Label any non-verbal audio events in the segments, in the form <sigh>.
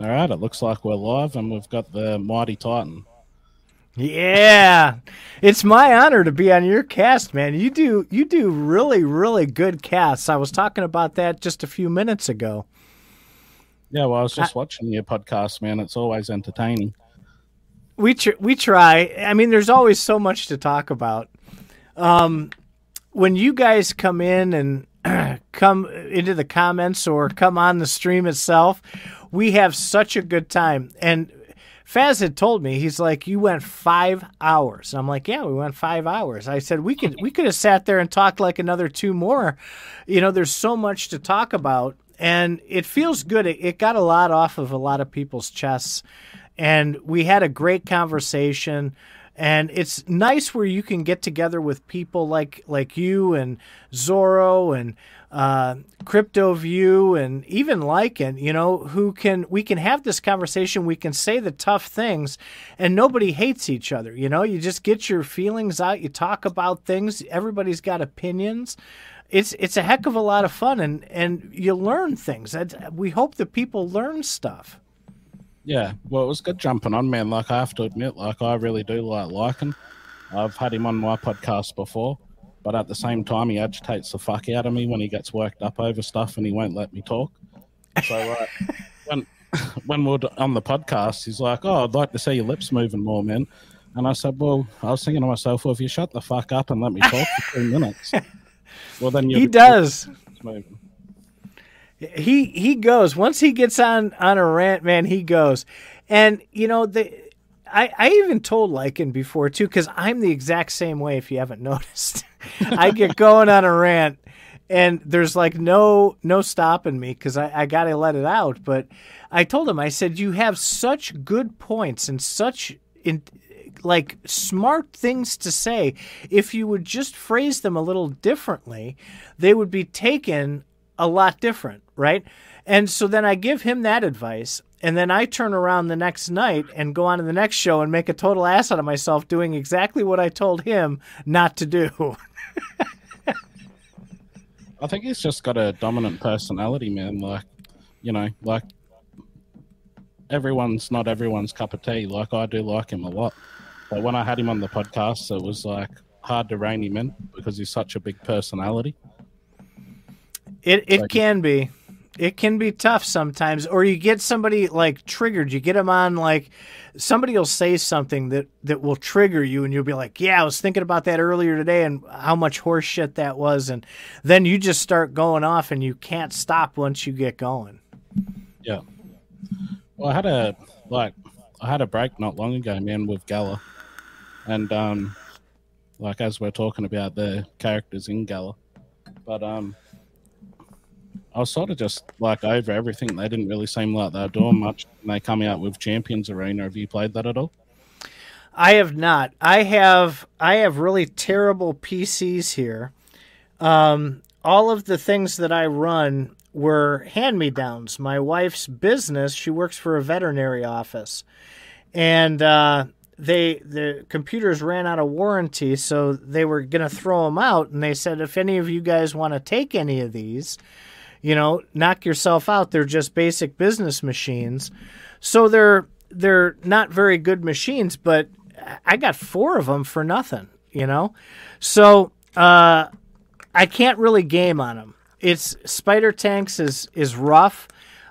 All right, it looks like we're live and we've got the Mighty Titan. Yeah. It's my honor to be on your cast, man. You do you do really really good casts. I was talking about that just a few minutes ago. Yeah, well, I was just I, watching your podcast, man. It's always entertaining. We tr- we try. I mean, there's always so much to talk about. Um, when you guys come in and come into the comments or come on the stream itself, we have such a good time. And Faz had told me he's like, "You went five hours." I'm like, "Yeah, we went five hours." I said, "We could we could have sat there and talked like another two more." You know, there's so much to talk about, and it feels good. It, it got a lot off of a lot of people's chests, and we had a great conversation and it's nice where you can get together with people like like you and Zorro and uh, crypto view and even Lycan, you know, who can we can have this conversation, we can say the tough things and nobody hates each other, you know, you just get your feelings out, you talk about things, everybody's got opinions. It's it's a heck of a lot of fun and and you learn things. We hope that people learn stuff. Yeah, well, it was good jumping on, man. Like I have to admit, like I really do like Lycan. I've had him on my podcast before but at the same time, he agitates the fuck out of me when he gets worked up over stuff and he won't let me talk. So uh, <laughs> when <laughs> when we're on the podcast, he's like, "Oh, I'd like to see your lips moving more, man." And I said, "Well, I was thinking to myself, well, if you shut the fuck up and let me talk for two minutes, <laughs> well, then he does." He he goes once he gets on on a rant, man. He goes, and you know the I, I even told Lycan before too, because I'm the exact same way. If you haven't <laughs> noticed, I get going on a rant, and there's like no no stopping me because I, I got to let it out. But I told him, I said, you have such good points and such in like smart things to say. If you would just phrase them a little differently, they would be taken a lot different, right? And so then I give him that advice. And then I turn around the next night and go on to the next show and make a total ass out of myself doing exactly what I told him not to do. <laughs> I think he's just got a dominant personality, man. Like, you know, like everyone's not everyone's cup of tea. Like, I do like him a lot. But when I had him on the podcast, it was like hard to rein him in because he's such a big personality. It it like, can be it can be tough sometimes or you get somebody like triggered. You get them on like somebody will say something that that will trigger you and you'll be like yeah i was thinking about that earlier today and how much horse shit that was and then you just start going off and you can't stop once you get going. Yeah. Well i had a like i had a break not long ago man with gala. And um like as we're talking about the characters in gala. But um I was sort of just like over everything. They didn't really seem like they were doing much. And they come out with Champions Arena. Have you played that at all? I have not. I have. I have really terrible PCs here. Um, all of the things that I run were hand me downs. My wife's business. She works for a veterinary office, and uh, they the computers ran out of warranty, so they were going to throw them out. And they said, if any of you guys want to take any of these you know, knock yourself out. They're just basic business machines. So they're they're not very good machines, but I got four of them for nothing, you know? So uh, I can't really game on them. It's Spider Tanks is is rough.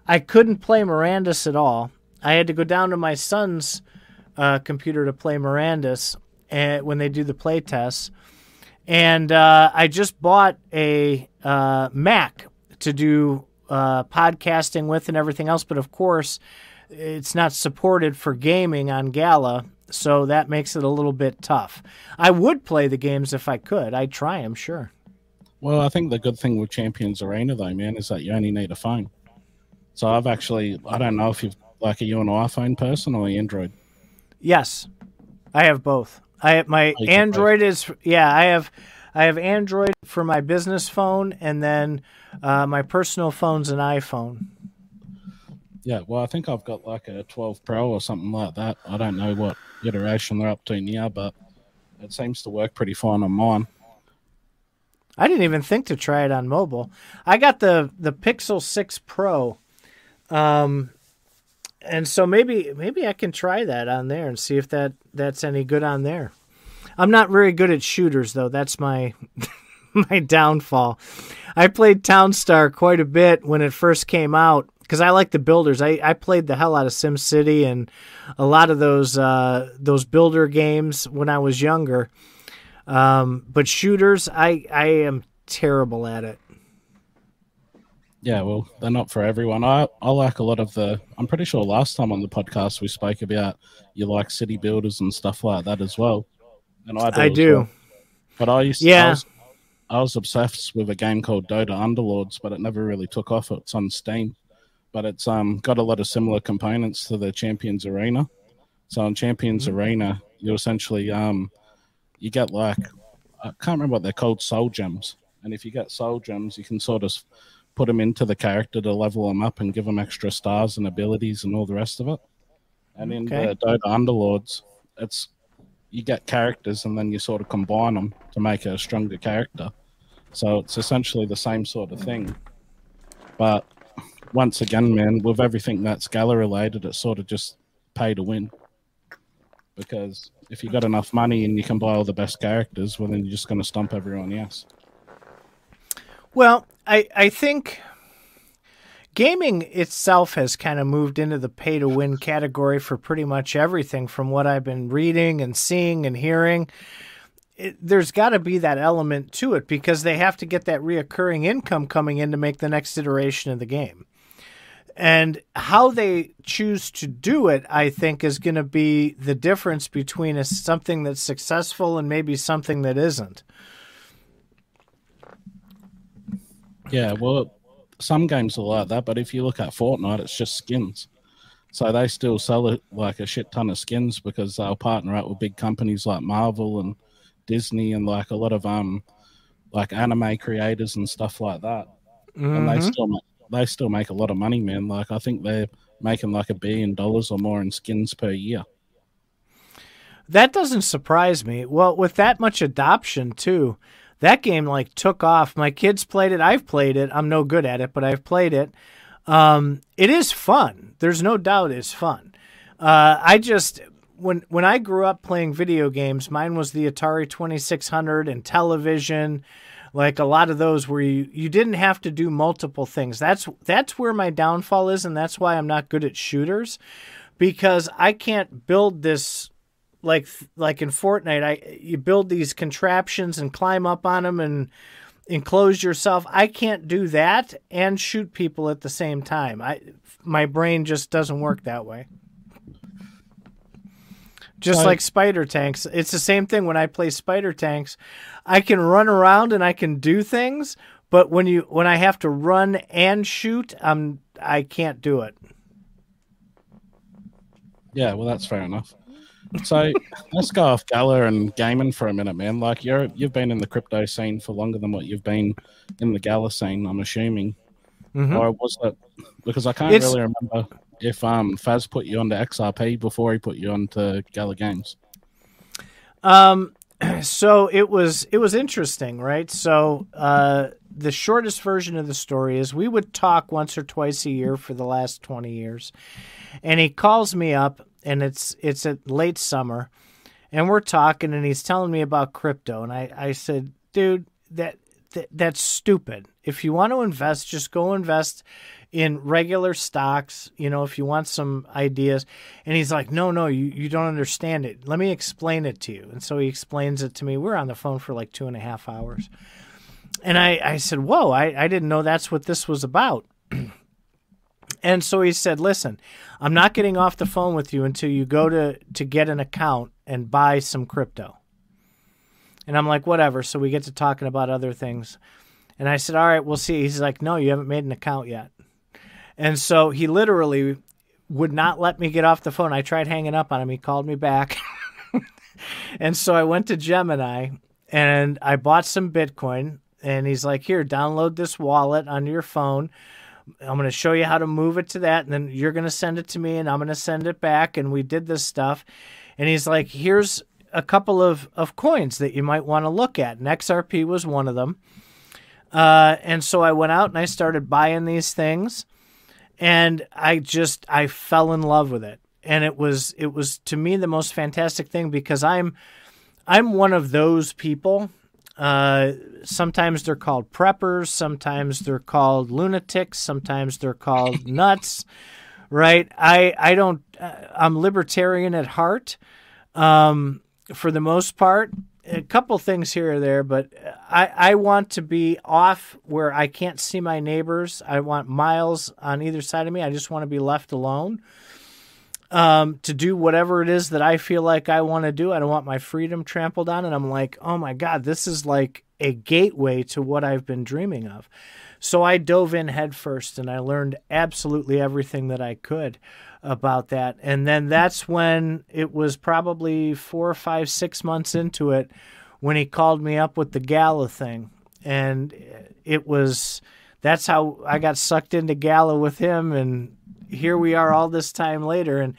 I couldn't play Mirandus at all. I had to go down to my son's uh, computer to play Mirandus and, when they do the play tests. And uh, I just bought a uh, Mac to do uh, podcasting with and everything else. But of course, it's not supported for gaming on Gala, so that makes it a little bit tough. I would play the games if I could. I'd try them, sure. Well, I think the good thing with Champions Arena, though, man, is that you only need a phone. So I've actually, I don't know if you've, like, are you an iPhone person or Android? Yes, I have both. I have my oh, Android is, yeah, I have I have Android for my business phone, and then uh, my personal phone's an iPhone. Yeah, well, I think I've got like a 12 Pro or something like that. I don't know what iteration they're up to now, but it seems to work pretty fine on mine. I didn't even think to try it on mobile. I got the the Pixel 6 Pro. Um, and so maybe maybe I can try that on there and see if that that's any good on there. I'm not very good at shooters though. That's my <laughs> my downfall. I played Townstar quite a bit when it first came out because I like the builders. I, I played the hell out of SimCity and a lot of those uh, those builder games when I was younger. Um, but shooters, I I am terrible at it. Yeah, well, they're not for everyone. I, I like a lot of the. I'm pretty sure last time on the podcast we spoke about you like city builders and stuff like that as well. And I do. I do. Well. But I used. Yeah. I was, I was obsessed with a game called Dota Underlords, but it never really took off. It's on Steam, but it's um got a lot of similar components to the Champions Arena. So in Champions mm-hmm. Arena, you essentially um you get like I can't remember what they're called, soul gems, and if you get soul gems, you can sort of put them into the character to level them up and give them extra stars and abilities and all the rest of it. And in okay. the Dota Underlords, it's you get characters and then you sort of combine them to make a stronger character. So it's essentially the same sort of thing. But once again, man, with everything that's Gala related, it's sort of just pay to win. Because if you got enough money and you can buy all the best characters, well, then you're just going to stomp everyone else. Well, I I think gaming itself has kind of moved into the pay to win category for pretty much everything from what I've been reading and seeing and hearing. It, there's got to be that element to it because they have to get that reoccurring income coming in to make the next iteration of the game. And how they choose to do it, I think, is going to be the difference between a, something that's successful and maybe something that isn't. Yeah, well, some games are like that, but if you look at Fortnite, it's just skins. So they still sell it like a shit ton of skins because they'll partner up with big companies like Marvel and Disney and like a lot of um like anime creators and stuff like that. Mm-hmm. And they mm-hmm. still make, they still make a lot of money, man. Like I think they're making like a billion dollars or more in skins per year. That doesn't surprise me. Well, with that much adoption too, that game like took off. My kids played it. I've played it. I'm no good at it, but I've played it. Um, it is fun. There's no doubt it's fun. Uh, I just when when I grew up playing video games, mine was the Atari 2600 and television. Like a lot of those where you, you didn't have to do multiple things. That's that's where my downfall is, and that's why I'm not good at shooters, because I can't build this like like in Fortnite, I you build these contraptions and climb up on them and enclose yourself. I can't do that and shoot people at the same time. I my brain just doesn't work that way. Just like spider tanks, it's the same thing when I play spider tanks. I can run around and I can do things, but when you when I have to run and shoot, I'm I can't do it. Yeah, well that's fair enough. So let's go off Gala and gaming for a minute, man. Like you're you've been in the crypto scene for longer than what you've been in the Gala scene, I'm assuming. Mm-hmm. Or was it because I can't it's... really remember if um Faz put you onto XRP before he put you onto Gala Games. Um <clears throat> so it was it was interesting, right? So uh the shortest version of the story is we would talk once or twice a year for the last 20 years. And he calls me up and it's it's at late summer, and we're talking, and he's telling me about crypto, and I I said, dude, that, that that's stupid. If you want to invest, just go invest in regular stocks, you know, if you want some ideas. And he's like, no, no, you, you don't understand it. Let me explain it to you. And so he explains it to me. We're on the phone for like two and a half hours. And I, I said, whoa, I, I didn't know that's what this was about. <clears throat> And so he said, "Listen, I'm not getting off the phone with you until you go to to get an account and buy some crypto." And I'm like, "Whatever." So we get to talking about other things. And I said, "All right, we'll see." He's like, "No, you haven't made an account yet." And so he literally would not let me get off the phone. I tried hanging up on him. He called me back. <laughs> and so I went to Gemini and I bought some Bitcoin. And he's like, Here, download this wallet on your phone. I'm going to show you how to move it to that. And then you're going to send it to me and I'm going to send it back. And we did this stuff. And he's like, here's a couple of, of coins that you might want to look at. And XRP was one of them. Uh, and so I went out and I started buying these things. and I just I fell in love with it. And it was it was to me the most fantastic thing because I'm I'm one of those people. Uh, sometimes they're called preppers, sometimes they're called lunatics, sometimes they're called <laughs> nuts. Right? I I don't. Uh, I'm libertarian at heart, um, for the most part, a couple things here or there, but I, I want to be off where I can't see my neighbors. I want miles on either side of me. I just want to be left alone um, to do whatever it is that I feel like I want to do. I don't want my freedom trampled on. And I'm like, oh my God, this is like a gateway to what I've been dreaming of. So I dove in headfirst and I learned absolutely everything that I could about that. And then that's when it was probably four or five, six months into it when he called me up with the gala thing. And it was that's how I got sucked into gala with him. And here we are all this time later. And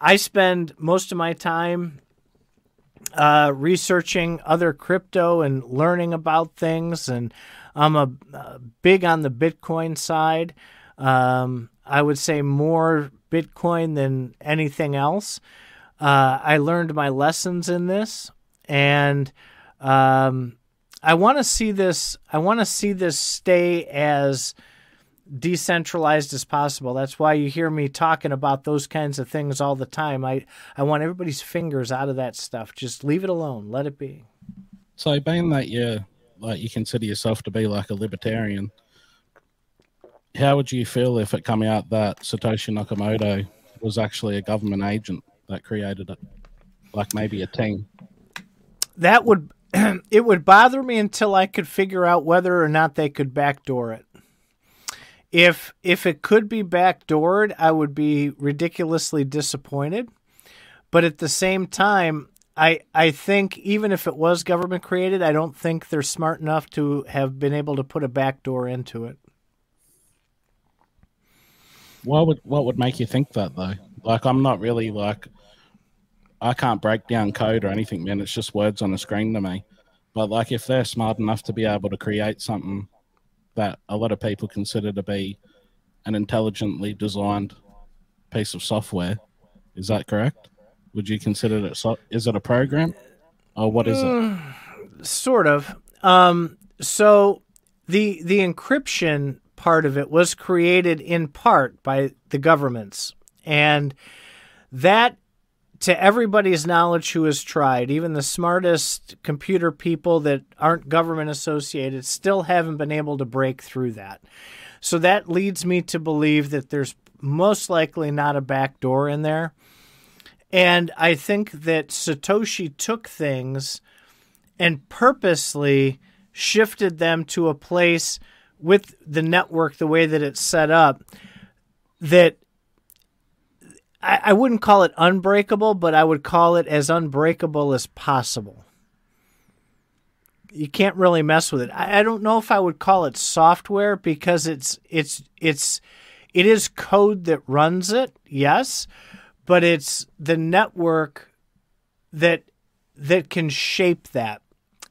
I spend most of my time uh, researching other crypto and learning about things. And I'm a, a big on the Bitcoin side. Um, I would say more Bitcoin than anything else. Uh, I learned my lessons in this, and um, I want to see this. I want to see this stay as decentralized as possible. That's why you hear me talking about those kinds of things all the time. I I want everybody's fingers out of that stuff. Just leave it alone. Let it be. So, being that you like you consider yourself to be like a libertarian, how would you feel if it come out that Satoshi Nakamoto was actually a government agent that created it, like maybe a team? That would <clears throat> it would bother me until I could figure out whether or not they could backdoor it. If if it could be backdoored, I would be ridiculously disappointed. But at the same time, I I think even if it was government created, I don't think they're smart enough to have been able to put a backdoor into it. What would what would make you think that though? Like I'm not really like I can't break down code or anything, man. It's just words on a screen to me. But like if they're smart enough to be able to create something that a lot of people consider to be an intelligently designed piece of software, is that correct? Would you consider it so- is it a program or what is it? Sort of. Um, so the the encryption part of it was created in part by the governments. And that, to everybody's knowledge who has tried, even the smartest computer people that aren't government associated, still haven't been able to break through that. So that leads me to believe that there's most likely not a back door in there. And I think that Satoshi took things and purposely shifted them to a place with the network the way that it's set up that I, I wouldn't call it unbreakable, but I would call it as unbreakable as possible. You can't really mess with it. I, I don't know if I would call it software because it's it's it's it is code that runs it, yes, but it's the network that that can shape that.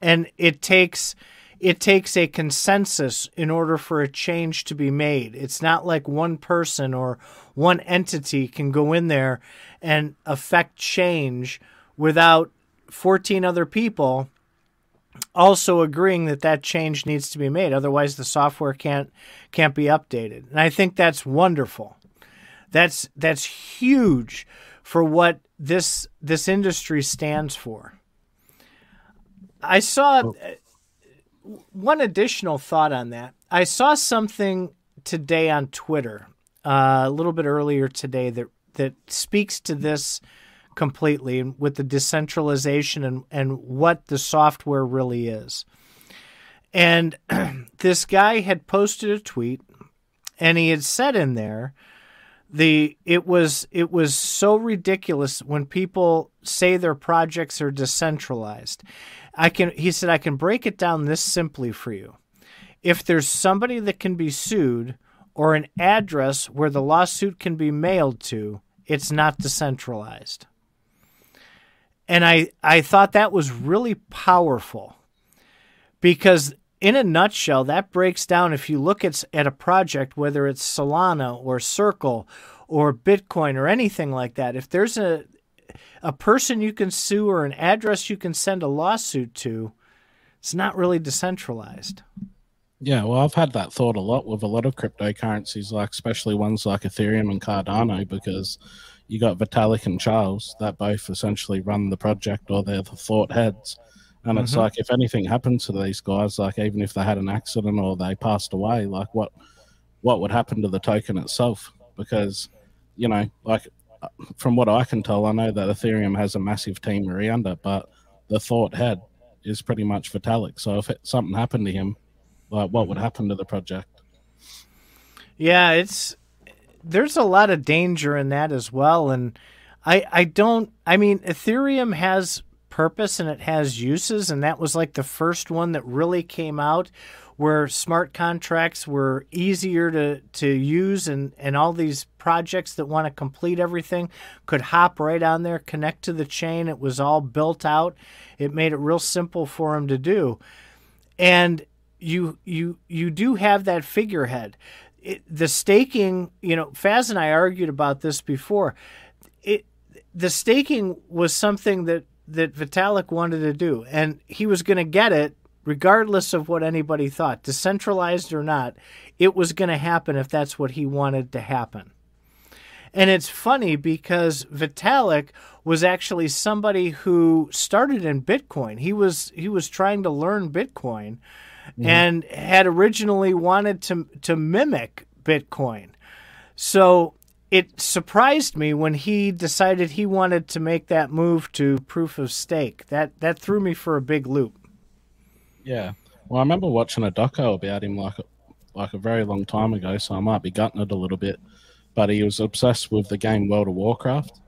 And it takes it takes a consensus in order for a change to be made. It's not like one person or one entity can go in there and affect change without 14 other people also agreeing that that change needs to be made. Otherwise the software can't can't be updated. And i think that's wonderful. That's that's huge for what this this industry stands for. I saw one additional thought on that. I saw something today on Twitter, uh, a little bit earlier today, that that speaks to this completely with the decentralization and, and what the software really is. And <clears throat> this guy had posted a tweet and he had said in there the it was it was so ridiculous when people say their projects are decentralized I can he said I can break it down this simply for you. If there's somebody that can be sued or an address where the lawsuit can be mailed to, it's not decentralized. And I I thought that was really powerful because in a nutshell, that breaks down if you look at, at a project, whether it's Solana or Circle or Bitcoin or anything like that, if there's a a person you can sue or an address you can send a lawsuit to, it's not really decentralized. Yeah, well, I've had that thought a lot with a lot of cryptocurrencies, like especially ones like Ethereum and Cardano, because you got Vitalik and Charles that both essentially run the project or they're the thought heads. And mm-hmm. it's like if anything happened to these guys, like even if they had an accident or they passed away, like what what would happen to the token itself? Because you know, like from what I can tell, I know that Ethereum has a massive team around it, but the thought head is pretty much Vitalik. So if it, something happened to him, like what would mm-hmm. happen to the project? Yeah, it's there's a lot of danger in that as well, and I I don't. I mean, Ethereum has purpose and it has uses, and that was like the first one that really came out where smart contracts were easier to, to use and, and all these projects that want to complete everything could hop right on there, connect to the chain. It was all built out. It made it real simple for them to do. And you you you do have that figurehead. It, the staking, you know, Faz and I argued about this before. It the staking was something that that Vitalik wanted to do, and he was going to get it regardless of what anybody thought, decentralized or not, it was going to happen if that's what he wanted to happen. And it's funny because Vitalik was actually somebody who started in Bitcoin. He was he was trying to learn Bitcoin mm-hmm. and had originally wanted to to mimic Bitcoin. So it surprised me when he decided he wanted to make that move to proof of stake. That that threw me for a big loop. Yeah. Well, I remember watching a doco about him like like a very long time ago, so I might be gutting it a little bit. But he was obsessed with the game World of Warcraft,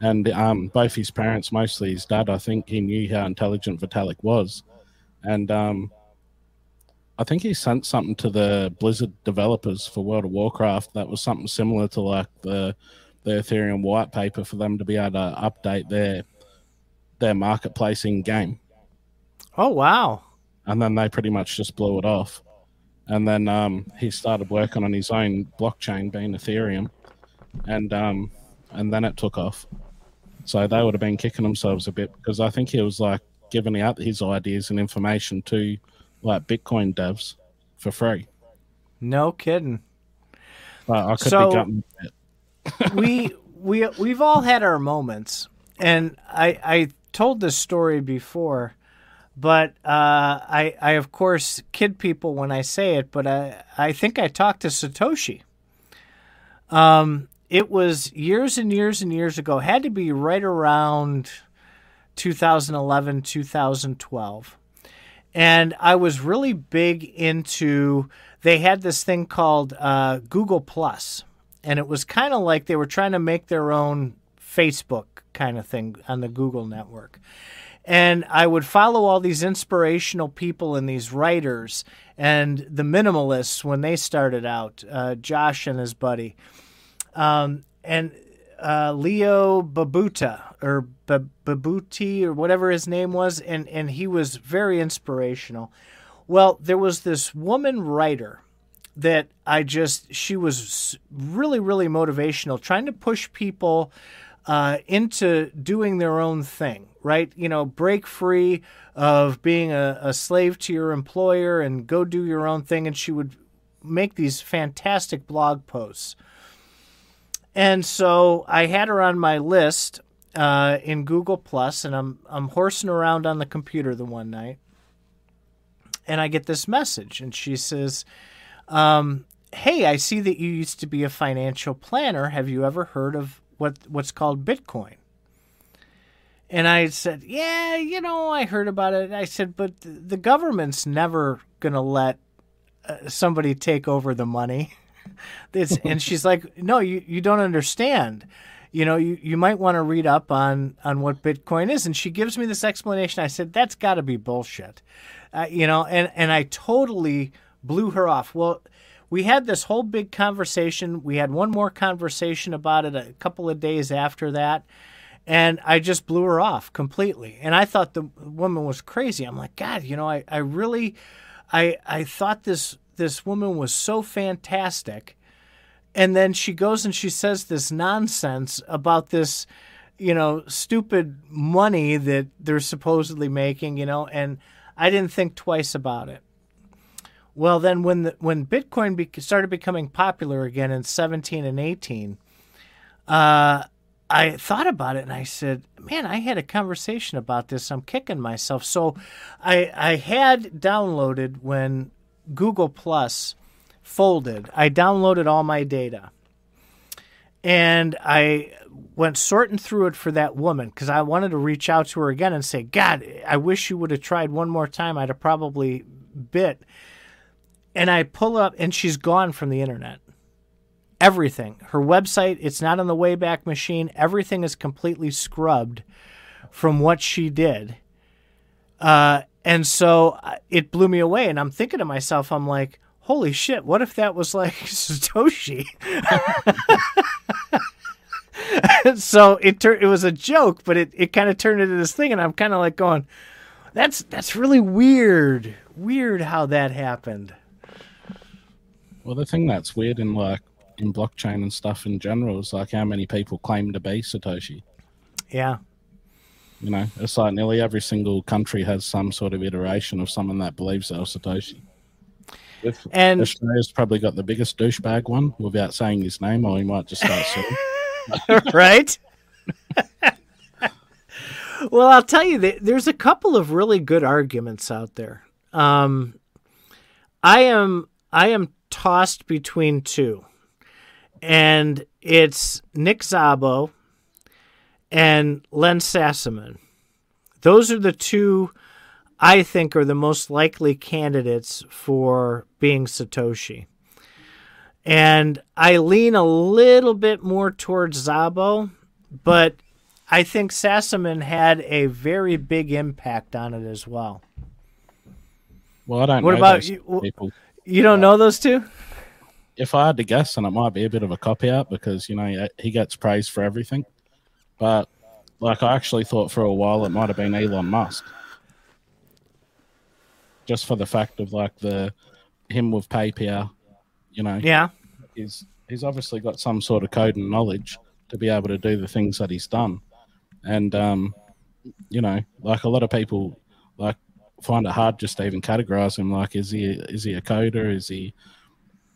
and um, both his parents, mostly his dad, I think he knew how intelligent Vitalik was, and um, I think he sent something to the Blizzard developers for World of Warcraft that was something similar to like the the Ethereum white paper for them to be able to update their their marketplace in game. Oh wow! And then they pretty much just blew it off. And then um, he started working on his own blockchain, being Ethereum, and um, and then it took off. So they would have been kicking themselves a bit because I think he was like giving out his ideas and information to like Bitcoin devs for free. No kidding. But I could so be <laughs> we we we've all had our moments, and I I told this story before but uh, I, I of course kid people when I say it, but I, I think I talked to Satoshi. Um, it was years and years and years ago. Had to be right around 2011, 2012, and I was really big into. They had this thing called uh, Google Plus, and it was kind of like they were trying to make their own Facebook kind of thing on the Google network. And I would follow all these inspirational people and these writers and the minimalists when they started out, uh, Josh and his buddy. Um, and uh, Leo Babuta or Babuti or whatever his name was, and, and he was very inspirational. Well, there was this woman writer that I just, she was really, really motivational, trying to push people uh, into doing their own thing, right? You know, break free of being a, a slave to your employer and go do your own thing. And she would make these fantastic blog posts. And so I had her on my list uh, in Google Plus, and I'm I'm horsing around on the computer the one night, and I get this message, and she says, um, "Hey, I see that you used to be a financial planner. Have you ever heard of what what's called Bitcoin. And I said, "Yeah, you know, I heard about it." I said, "But the government's never going to let uh, somebody take over the money." <laughs> and she's like, "No, you you don't understand. You know, you, you might want to read up on on what Bitcoin is." And she gives me this explanation. I said, "That's got to be bullshit." Uh, you know, and and I totally blew her off. Well, we had this whole big conversation. We had one more conversation about it a couple of days after that. And I just blew her off completely. And I thought the woman was crazy. I'm like, God, you know, I, I really, I I thought this this woman was so fantastic, and then she goes and she says this nonsense about this, you know, stupid money that they're supposedly making, you know, and I didn't think twice about it. Well, then when the, when Bitcoin be, started becoming popular again in 17 and 18, uh, I thought about it and I said, "Man, I had a conversation about this. I'm kicking myself." So, I I had downloaded when Google Plus folded. I downloaded all my data, and I went sorting through it for that woman because I wanted to reach out to her again and say, "God, I wish you would have tried one more time. I'd have probably bit." And I pull up, and she's gone from the internet everything. Her website, it's not on the Wayback Machine. Everything is completely scrubbed from what she did. Uh, and so uh, it blew me away. And I'm thinking to myself, I'm like, holy shit, what if that was like <laughs> Satoshi? <laughs> so it turned it was a joke, but it, it kind of turned into this thing, and I'm kind of like going, that's that's really weird. Weird how that happened. Well, the thing that's weird in like in blockchain and stuff in general is like how many people claim to be Satoshi. Yeah. You know, it's like nearly every single country has some sort of iteration of someone that believes they're Satoshi. If and Australia's probably got the biggest douchebag one without saying his name, or he might just start <laughs> suing. right? well, I'll tell you that there's a couple of really good arguments out there. Um, I am I am tossed between two and it's Nick Szabo and Len Sassaman. Those are the two I think are the most likely candidates for being Satoshi. And I lean a little bit more towards Szabo, but I think Sassaman had a very big impact on it as well. Well, I don't what about you? People. You don't know those two? If I had to guess, and it might be a bit of a copy out because you know he gets praised for everything, but like I actually thought for a while it might have been Elon Musk, just for the fact of like the him with PayPal, you know. Yeah. He's he's obviously got some sort of code and knowledge to be able to do the things that he's done, and um, you know, like a lot of people like find it hard just to even categorize him. Like, is he is he a coder? Is he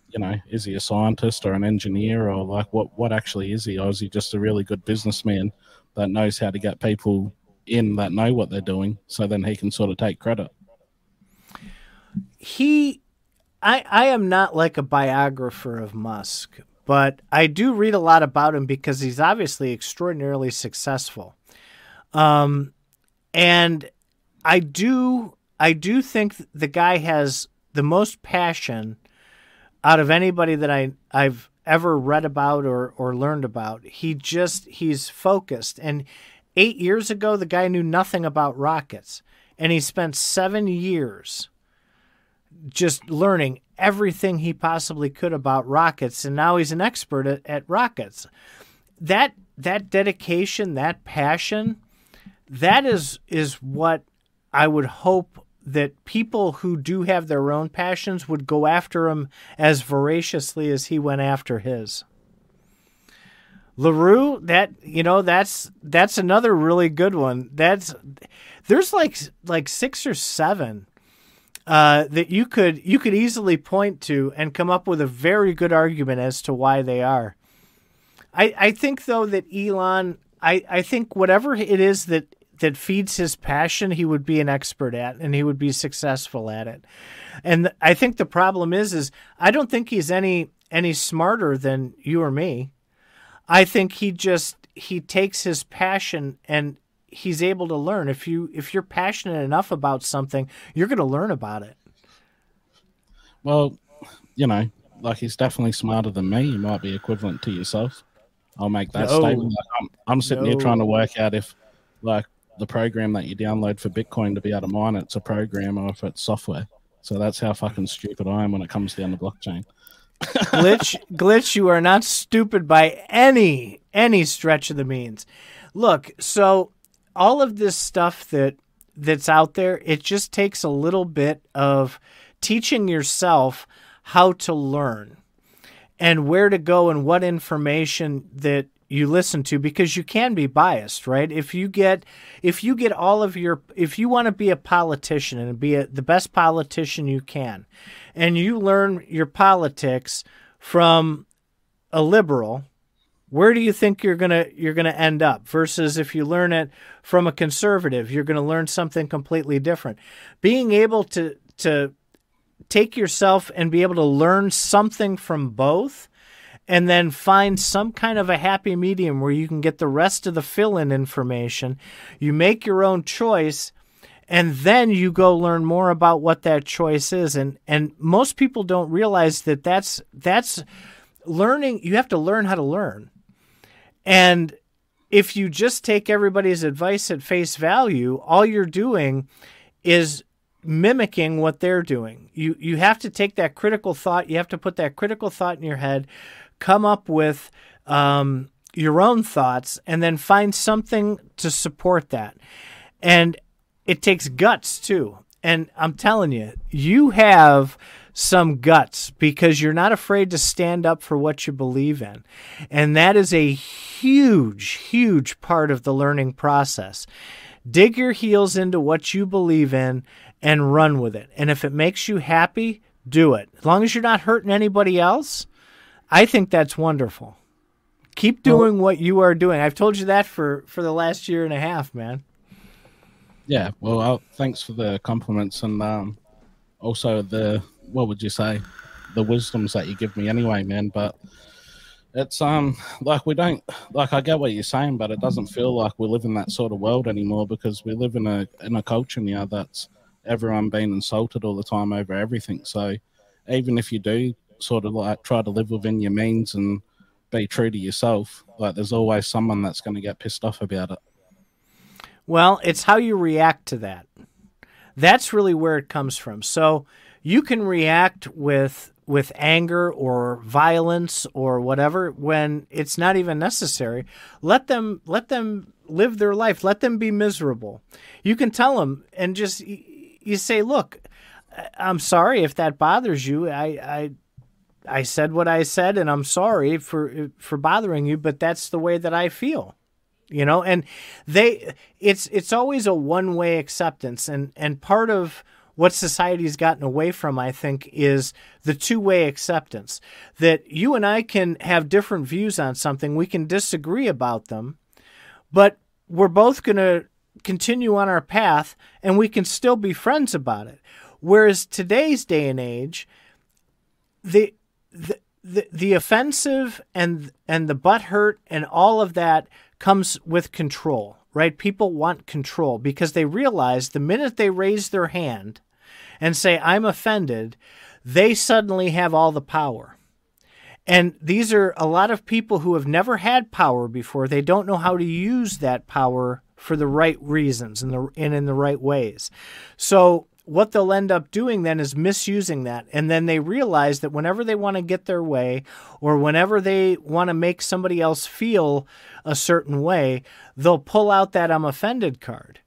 you know, is he a scientist or an engineer or like what what actually is he? Or is he just a really good businessman that knows how to get people in that know what they're doing so then he can sort of take credit? He I I am not like a biographer of Musk, but I do read a lot about him because he's obviously extraordinarily successful. Um and I do I do think the guy has the most passion out of anybody that I I've ever read about or or learned about. He just he's focused. And eight years ago, the guy knew nothing about rockets, and he spent seven years just learning everything he possibly could about rockets, and now he's an expert at, at rockets. That that dedication, that passion, that is is what I would hope that people who do have their own passions would go after him as voraciously as he went after his. LaRue, that you know, that's that's another really good one. That's there's like like six or seven uh, that you could you could easily point to and come up with a very good argument as to why they are. I I think though that Elon, I I think whatever it is that that feeds his passion, he would be an expert at and he would be successful at it. And I think the problem is is I don't think he's any any smarter than you or me. I think he just he takes his passion and he's able to learn. If you if you're passionate enough about something, you're going to learn about it. Well, you know, like he's definitely smarter than me. You might be equivalent to yourself. I'll make that no. statement. Like I'm, I'm sitting no. here trying to work out if, like, the program that you download for Bitcoin to be able to mine it's a program or if it's software. So that's how fucking stupid I am when it comes down to blockchain. <laughs> glitch, glitch, you are not stupid by any any stretch of the means. Look, so all of this stuff that that's out there, it just takes a little bit of teaching yourself how to learn and where to go and what information that you listen to because you can be biased right? If you get if you get all of your if you want to be a politician and be a, the best politician you can and you learn your politics from a liberal where do you think you're going to you're going to end up? Versus if you learn it from a conservative you're going to learn something completely different. Being able to to take yourself and be able to learn something from both and then find some kind of a happy medium where you can get the rest of the fill in information. You make your own choice and then you go learn more about what that choice is and and most people don't realize that that's that's learning you have to learn how to learn. And if you just take everybody's advice at face value, all you're doing is mimicking what they're doing. You you have to take that critical thought, you have to put that critical thought in your head, come up with um, your own thoughts, and then find something to support that. And it takes guts too. And I'm telling you, you have some guts because you're not afraid to stand up for what you believe in. And that is a huge, huge part of the learning process. Dig your heels into what you believe in and run with it. And if it makes you happy, do it. As long as you're not hurting anybody else, I think that's wonderful. Keep doing well, what you are doing. I've told you that for for the last year and a half, man. Yeah, well, I'll, thanks for the compliments and um, also the what would you say, the wisdoms that you give me anyway, man. But it's um like we don't like I get what you're saying, but it doesn't feel like we live in that sort of world anymore because we live in a in a culture now that's everyone being insulted all the time over everything. So even if you do sort of like try to live within your means and be true to yourself, like there's always someone that's going to get pissed off about it. Well, it's how you react to that. That's really where it comes from. So you can react with with anger or violence or whatever when it's not even necessary. Let them let them live their life. Let them be miserable. You can tell them and just you say, "Look, I'm sorry if that bothers you. I I I said what I said, and I'm sorry for for bothering you, but that's the way that I feel." You know, and they it's it's always a one way acceptance, and and part of what society's gotten away from, I think, is the two way acceptance. That you and I can have different views on something, we can disagree about them, but we're both going to continue on our path and we can still be friends about it. Whereas today's day and age, the the the, offensive and and the butt hurt and all of that comes with control, right? People want control because they realize the minute they raise their hand and say I'm offended, they suddenly have all the power. And these are a lot of people who have never had power before. They don't know how to use that power for the right reasons and the and in the right ways. So what they'll end up doing then is misusing that. And then they realize that whenever they want to get their way or whenever they want to make somebody else feel a certain way, they'll pull out that I'm offended card.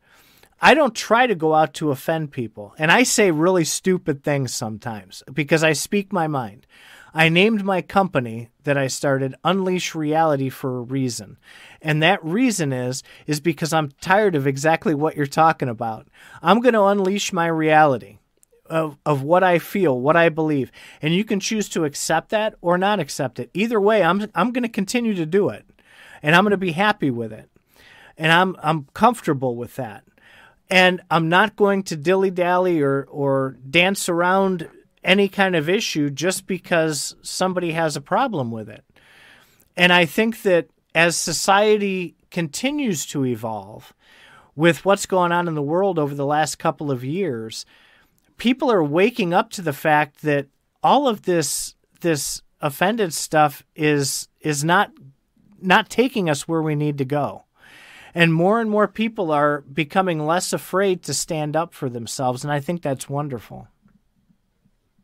I don't try to go out to offend people. And I say really stupid things sometimes because I speak my mind. I named my company that I started Unleash Reality for a reason. And that reason is is because I'm tired of exactly what you're talking about. I'm going to unleash my reality of of what I feel, what I believe. And you can choose to accept that or not accept it. Either way, I'm I'm going to continue to do it. And I'm going to be happy with it. And I'm I'm comfortable with that. And I'm not going to dilly dally or, or dance around any kind of issue just because somebody has a problem with it. And I think that as society continues to evolve with what's going on in the world over the last couple of years, people are waking up to the fact that all of this this offended stuff is is not not taking us where we need to go. And more and more people are becoming less afraid to stand up for themselves and I think that's wonderful.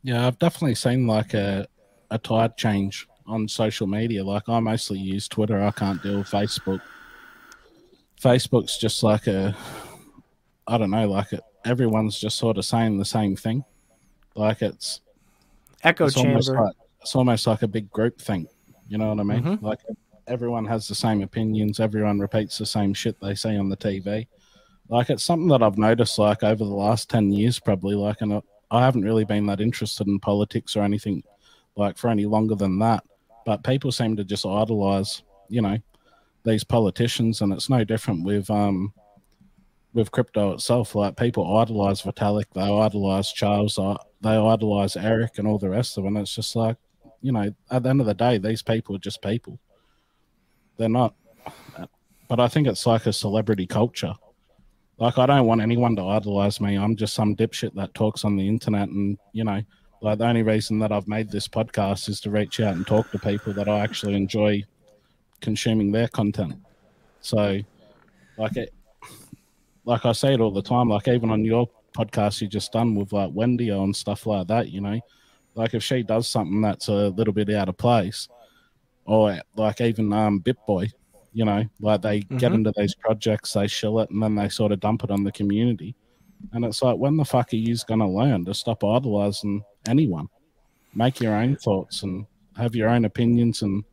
Yeah, I've definitely seen like a a tide change on social media. Like I mostly use Twitter. I can't deal with Facebook. Facebook's just like a I don't know, like it, everyone's just sort of saying the same thing. Like it's Echo it's chamber. almost like it's almost like a big group thing. You know what I mean? Mhm. Like everyone has the same opinions. Everyone repeats the same shit they say on the TV. Like it's something that I've noticed like over the last ten years, probably. Like, and I- haven't really been that interested in politics or anything like for any longer than that. But people seem to just idolize, you know, these politicians, and it's no different with um with crypto itself. Like people idolize Vitalik, they idolize Charles, uh, they idolize Eric, and all the rest of them. And it's just like, you know, at the end of the day, these people are just people. They're not. But I think it's like a celebrity culture. Like I don't want anyone to idolize me. I'm just some dipshit that talks on the internet, and you know, like the only reason that I've made this podcast is to reach out and talk to people that I actually enjoy consuming their content. So, like it, like I say it all the time. Like even on your podcast you just done with like Wendy and stuff like that, you know, like if she does something that's a little bit out of place, or like even um Bitboy, you know, like they get Mhm. into these projects, they shill it, and then they sort of dump it on the community. And it's like, when the fuck are you going to learn to stop idolizing anyone? Make your own thoughts and have your own opinions. And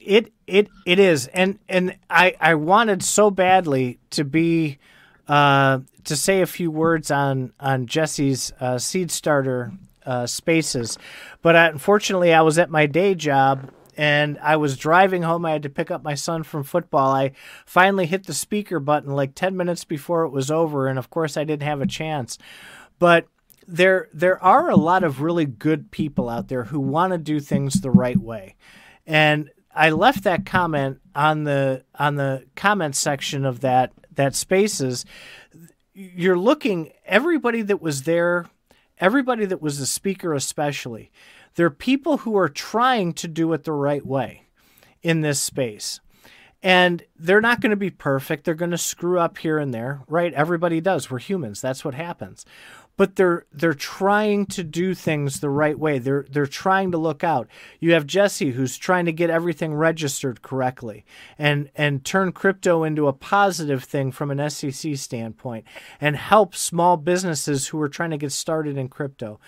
It it it is, and and I I wanted so badly to be uh, to say a few words on on Jesse's uh, seed starter uh, spaces, but I, unfortunately I was at my day job and I was driving home. I had to pick up my son from football. I finally hit the speaker button like ten minutes before it was over, and of course I didn't have a chance, but there there are a lot of really good people out there who want to do things the right way. And I left that comment on the on the comment section of that that spaces you're looking everybody that was there everybody that was a speaker especially they're people who are trying to do it the right way in this space. And they're not going to be perfect. They're going to screw up here and there right? Everybody does. We're humans. That's what happens. But they're they're trying to do things the right way. They're they're trying to look out. You have Jesse who's trying to get everything registered correctly and and turn crypto into a positive thing from an SEC standpoint and help small businesses who are trying to get started in crypto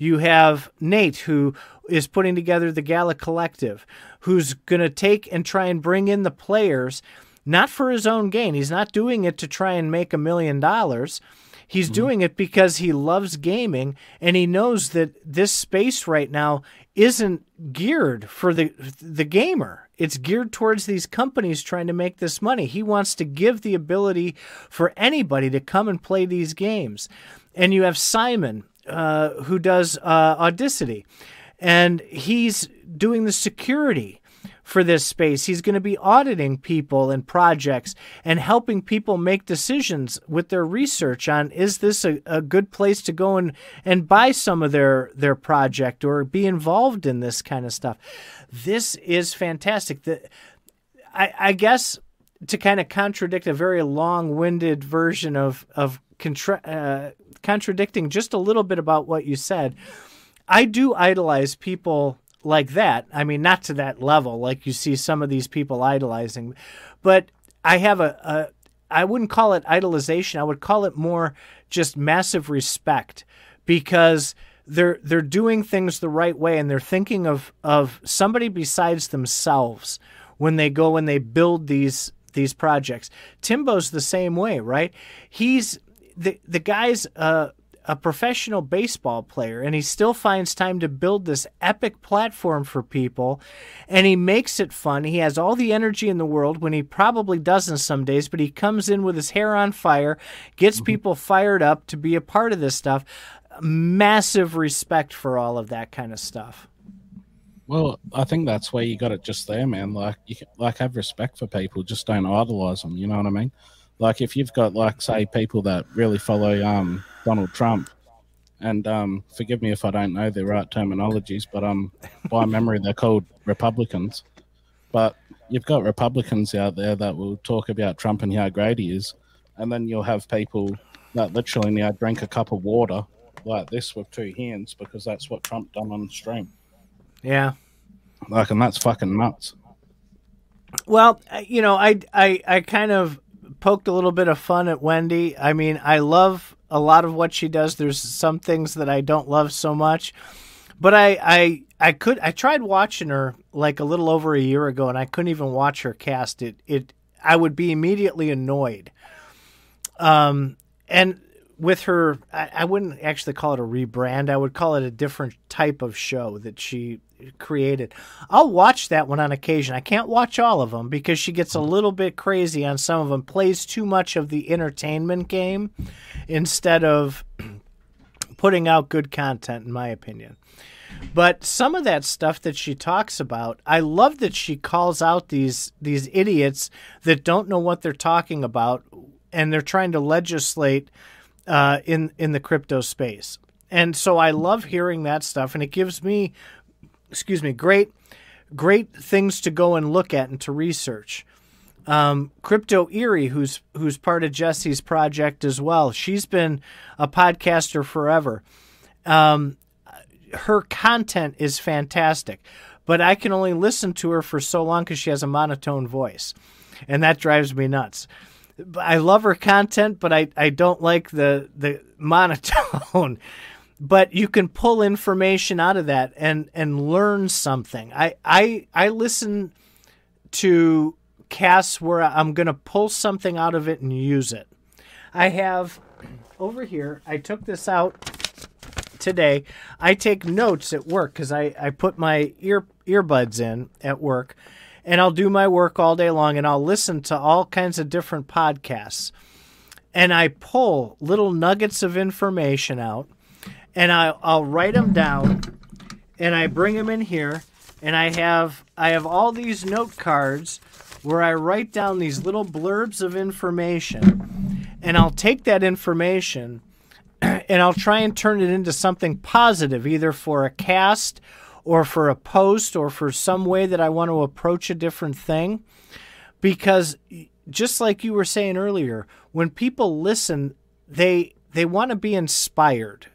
you have Nate who is putting together the Gala Collective who's going to take and try and bring in the players not for his own gain he's not doing it to try and make a million dollars He's mm-hmm. doing it because he loves gaming and he knows that this space right now isn't geared for the the gamer. It's geared towards these companies trying to make this money. He wants to give the ability for anybody to come and play these games. And you have Simon uh, who does uh, Audacity, and he's doing the security for this space. He's going to be auditing people and projects and helping people make decisions with their research on is this a, a good place to go and, and buy some of their, their project or be involved in this kind of stuff. This is fantastic. The, I, I guess to kind of contradict a very long-winded version of of contra- uh, contradicting just a little bit about what you said, I do idolize people like that. I mean, not to that level, like you see some of these people idolizing, but I have a, a I wouldn't call it idolization. I would call it more just massive respect because they're they're doing things the right way and they're thinking of of somebody besides themselves when they go and they build these these projects. Timbo's the same way, right? He's the the guy's uh, a professional baseball player and he still finds time to build this epic platform for people and he makes it fun. He has all the energy in the world when he probably doesn't some days, but he comes in with his hair on fire, gets people fired up to be a part of this stuff. Massive respect for all of that kind of stuff. well, I think that's where you got it just there, man. Like, you like have respect for people, just don't idolize them. You know what I mean? Like, if you've got like say people that really follow um Donald Trump, and um, forgive me if I don't know the right terminologies, but um, by memory they're called Republicans. But you've got Republicans out there that will talk about Trump and how great he is, and then you'll have people that literally now drink a cup of water like this with two hands because that's what Trump done on stream. Yeah. Like, and that's fucking nuts. Well, you know, I I I kind of poked a little bit of fun at Wendy. I mean, I love a lot of what she does. There's some things that I don't love so much, but I I I could I tried watching her like a little over a year ago, and I couldn't even watch her cast. It it I would be immediately annoyed. Um, and with her, I, I wouldn't actually call it a rebrand. I would call it a different type of show that she created. I'll watch that one on occasion. I can't watch all of them because she gets a mm-hmm. little bit crazy on some of them, plays too much of the entertainment game instead of <clears throat> putting out good content, in my opinion. But some of that stuff that she talks about, I love that she calls out these these idiots that don't know what they're talking about, and they're trying to legislate uh, in in the crypto space. And so I love hearing that stuff, and it gives me, excuse me, great great things to go and look at and to research. Um, Crypto Eerie, who's who's part of Jesse's project as well. She's been a podcaster forever. Um, her content is fantastic, but I can only listen to her for so long because she has a monotone voice, and that drives me nuts. I love her content, but I, I don't like the the monotone. <laughs> but you can pull information out of that and and learn something. I I I listen to casts where I'm going to pull something out of it and use it. I have <clears throat> over here. I took this out today. I take notes at work because I, I put my ear earbuds in at work and I'll do my work all day long and I'll listen to all kinds of different podcasts. And I pull little nuggets of information out and I, I'll write them down and I bring them in here and I have I have all these note cards where I write down these little blurbs of information and I'll take that information <clears throat> and I'll try and turn it into something positive, either for a cast or for a post or for some way that I want to approach a different thing. Because just like you were saying earlier, when people listen, they they want to be inspired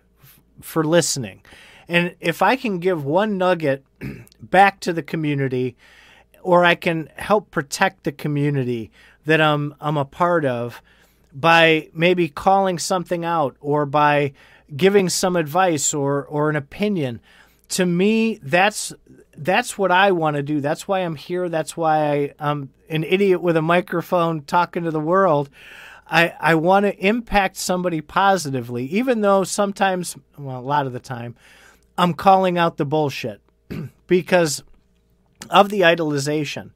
for listening. And if I can give one nugget <clears throat> back to the community or I can help protect the community that I'm I'm a part of, by maybe calling something out or by giving some advice or or an opinion to me that's that's what I want to do that's why I'm here that's why I, I'm an idiot with a microphone talking to the world I I want to impact somebody positively even though sometimes well a lot of the time I'm calling out the bullshit <clears throat> because of the idolization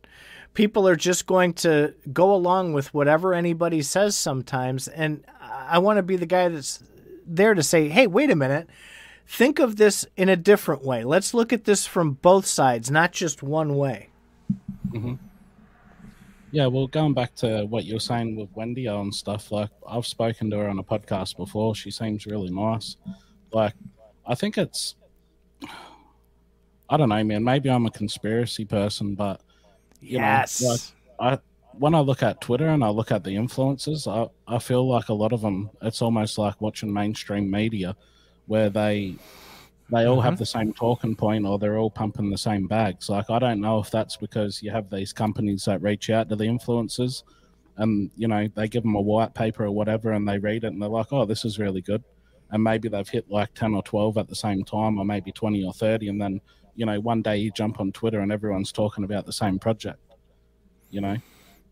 people are just going to go along with whatever anybody says sometimes. And I want to be the guy that's there to say, hey, wait a minute. Think of this in a different way. Let's look at this from both sides, not just one way. Mm-hmm. Yeah, well, going back to what you're saying with Wendy and stuff, like I've spoken to her on a podcast before. She seems really nice. Like, I think it's, I don't know, man. Maybe I'm a conspiracy person, but yes. Know, like I when I look at Twitter and I look at the influencers, I, I feel like a lot of them it's almost like watching mainstream media where they they all mm-hmm. have the same talking point or they're all pumping the same bags. Like I don't know if that's because you have these companies that reach out to the influencers and you know they give them a white paper or whatever and they read it and they're like, "Oh, this is really good." And maybe they've hit like 10 or 12 at the same time or maybe 20 or 30 and then you know, one day you jump on Twitter and everyone's talking about the same project. You know,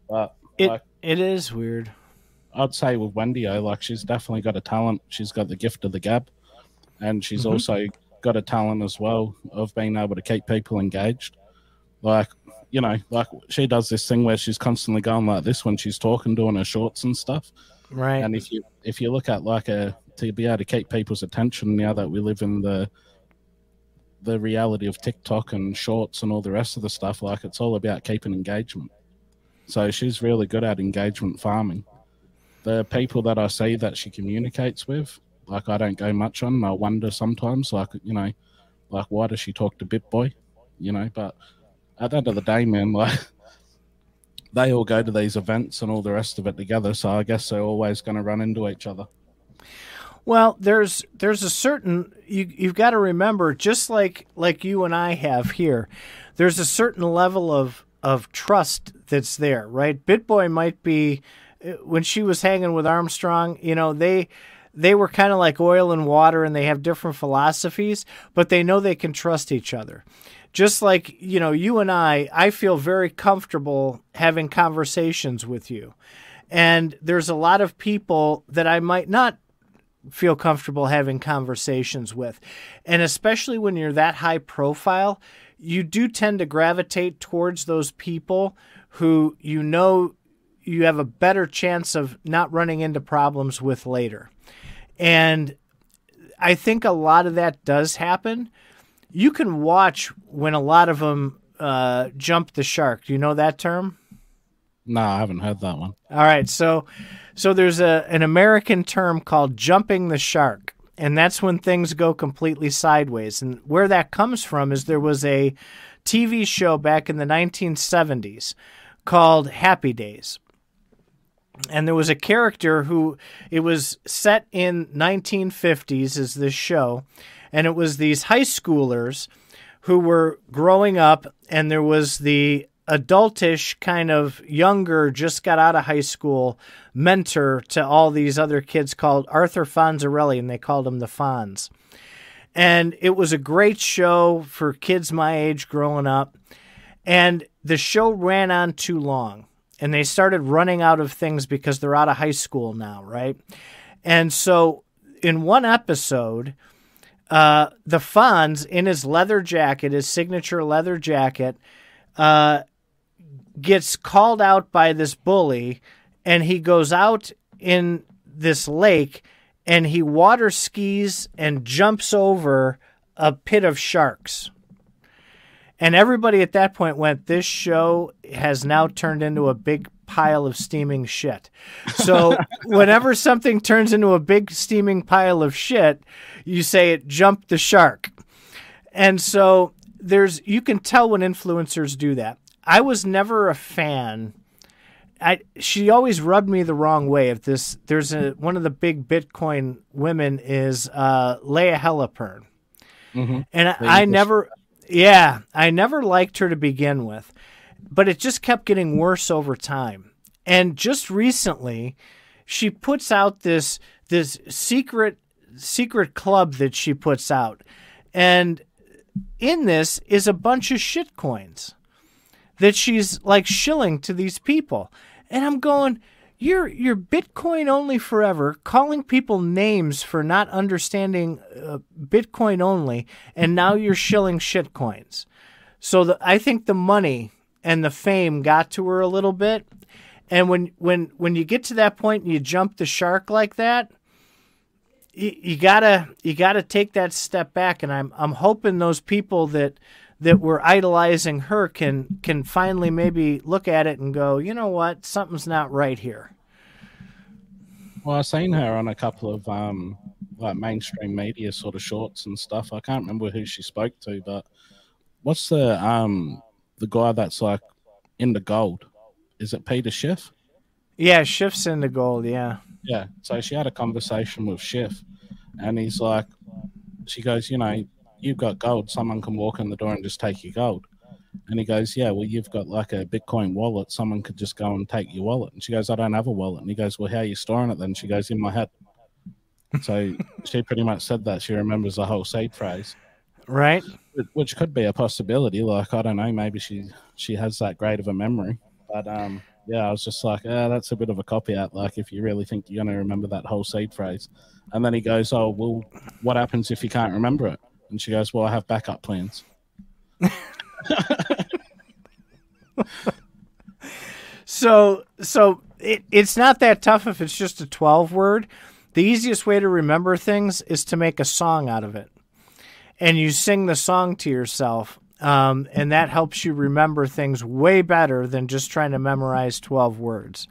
but it like, it is weird. I'd say with Wendy, like she's definitely got a talent. She's got the gift of the gab, and she's mm-hmm. also got a talent as well of being able to keep people engaged. Like you know, like she does this thing where she's constantly going like this when she's talking, doing her shorts and stuff. Right. And if you if you look at like a to be able to keep people's attention now that we live in the the reality of TikTok and shorts and all the rest of the stuff. Like it's all about keeping engagement. So she's really good at engagement farming. The people that I see that she communicates with, like I don't go much on. I wonder sometimes, like you know, like why does she talk to BitBoy? You know, but at the end of the day, man, <laughs> like they all go to these events and all the rest of it together. So I guess they're always going to run into each other. Well, there's there's a certain you you've got to remember just like like you and I have here. There's a certain level of of trust that's there, right? BitBoy might be when she was hanging with Armstrong, you know, they they were kind of like oil and water and they have different philosophies, but they know they can trust each other. Just like, you know, you and I, I feel very comfortable having conversations with you. And there's a lot of people that I might not feel comfortable having conversations with. And especially when you're that high profile, you do tend to gravitate towards those people who you know you have a better chance of not running into problems with later. And I think a lot of that does happen. You can watch when a lot of them uh, jump the shark. Do you know that term? No, I haven't heard that one. All right, so so there's a an American term called jumping the shark, and that's when things go completely sideways. And where that comes from is there was a TV show back in the 1970s called Happy Days. And there was a character who it was set in 1950s as this show, and it was these high schoolers who were growing up and there was the adultish kind of younger, just got out of high school mentor to all these other kids called Arthur Fonzarelli, and they called him the Fonz. And it was a great show for kids my age growing up. And the show ran on too long. And they started running out of things because they're out of high school now, right? And so in one episode, uh, the Fonz, in his leather jacket, his signature leather jacket, uh, gets called out by this bully and he goes out in this lake and he water skis and jumps over a pit of sharks. And everybody at that point went, This show has now turned into a big pile of steaming shit. So, <laughs> whenever something turns into a big steaming pile of shit, you say it jumped the shark. And so, there's, you can tell when influencers do that. I was never a fan. I she always rubbed me the wrong way. If this there's a one of the big Bitcoin women is uh, Layah Heilpern, mm-hmm. and I, I never, yeah, I never liked her to begin with, but it just kept getting worse over time. And just recently, she puts out this this secret secret club that she puts out, and in this is a bunch of shit coins that she's like shilling to these people. And I'm going, you're you're Bitcoin only forever, calling people names for not understanding uh, Bitcoin only, and now you're shilling shit coins. So the, I think the money and the fame got to her a little bit, and when when when you get to that point and you jump the shark like that, you, you gotta you gotta take that step back. And I'm I'm hoping those people that that were idolizing her can can finally maybe look at it and go, you know what, something's not right here. Well, I've seen her on a couple of um, like mainstream media sort of shorts and stuff. I can't remember who she spoke to, but what's the um the guy that's like in the gold? Is it Peter Schiff? Yeah, Schiff's in the gold. Yeah. Yeah. So she had a conversation with Schiff, and he's like, she goes, you know, you've got gold. Someone can walk in the door and just take your gold. And he goes, Yeah, well, you've got like a Bitcoin wallet. Someone could just go and take your wallet. And she goes, I don't have a wallet. And he goes, Well, how are you storing it then? She goes, In my head. <laughs> So she pretty much said that. She remembers the whole seed phrase. Right. Which could be a possibility. Like, I don't know, maybe she she has that great of a memory. But um, yeah, I was just like, ah, that's a bit of a copy out. Like, if you really think you're going to remember that whole seed phrase. And then he goes, Oh, well, what happens if you can't remember it? And she goes, Well, I have backup plans. so so it, it's not that tough if it's just a 12 word. The easiest way to remember things is to make a song out of it. And you sing the song to yourself. Um, and that helps you remember things way better than just trying to memorize 12 words.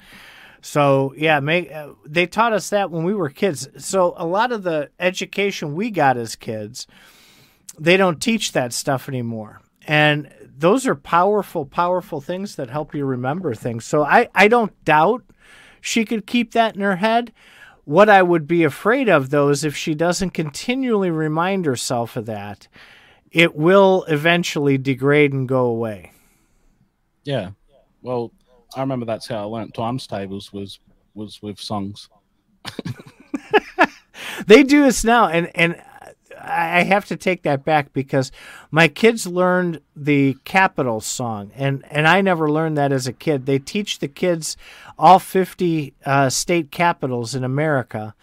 So yeah, make, uh, they taught us that when we were kids. So a lot of the education we got as kids they don't teach that stuff anymore. And those are powerful, powerful things that help you remember things. So I, I don't doubt she could keep that in her head. What I would be afraid of, though, is if she doesn't continually remind herself of that, it will eventually degrade and go away. Yeah. Well, I remember that's how I learned times tables was was with songs. <laughs> they do this now, and and I have to take that back because my kids learned the capital song, and and I never learned that as a kid. They teach the kids all fifty uh, state capitals in America,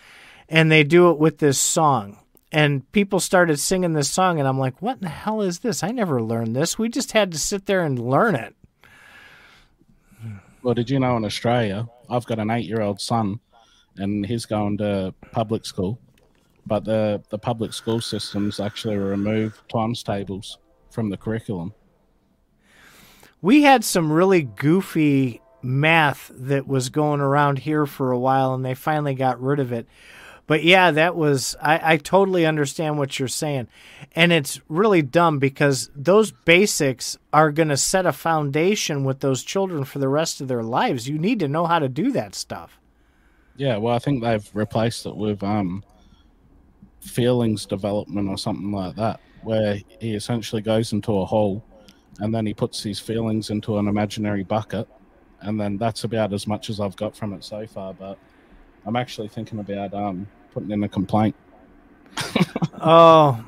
and they do it with this song. And people started singing this song, and I'm like, "What in the hell is this? I never learned this. We just had to sit there and learn it." Well, did you know in Australia, I've got an eight-year-old son, and he's going to public school but the the public school systems actually remove times tables from the curriculum. We had some really goofy math that was going around here for a while, and they finally got rid of it. But yeah, that was I, I totally understand what you're saying, and it's really dumb because those basics are going to set a foundation with those children for the rest of their lives. You need to know how to do that stuff. Yeah, well, I think they've replaced it with um, feelings development or something like that, where he essentially goes into a hole and then he puts his feelings into an imaginary bucket. And then that's about as much as I've got from it so far. But I'm actually thinking about um, putting in a complaint. <laughs> oh,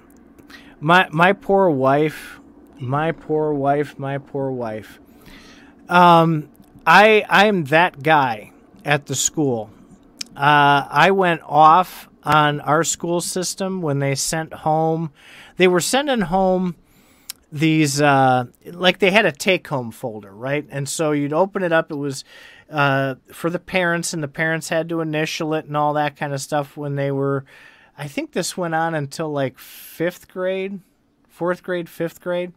my my poor wife, my poor wife, my poor wife. Um, I I'm that guy at the school. Uh, I went off on our school system when they sent home. They were sending home these uh, like they had a take home folder, right? And so you'd open it up. It was uh, for the parents, and the parents had to initial it and all that kind of stuff when they were. I think this went on until like fifth grade, fourth grade, fifth grade,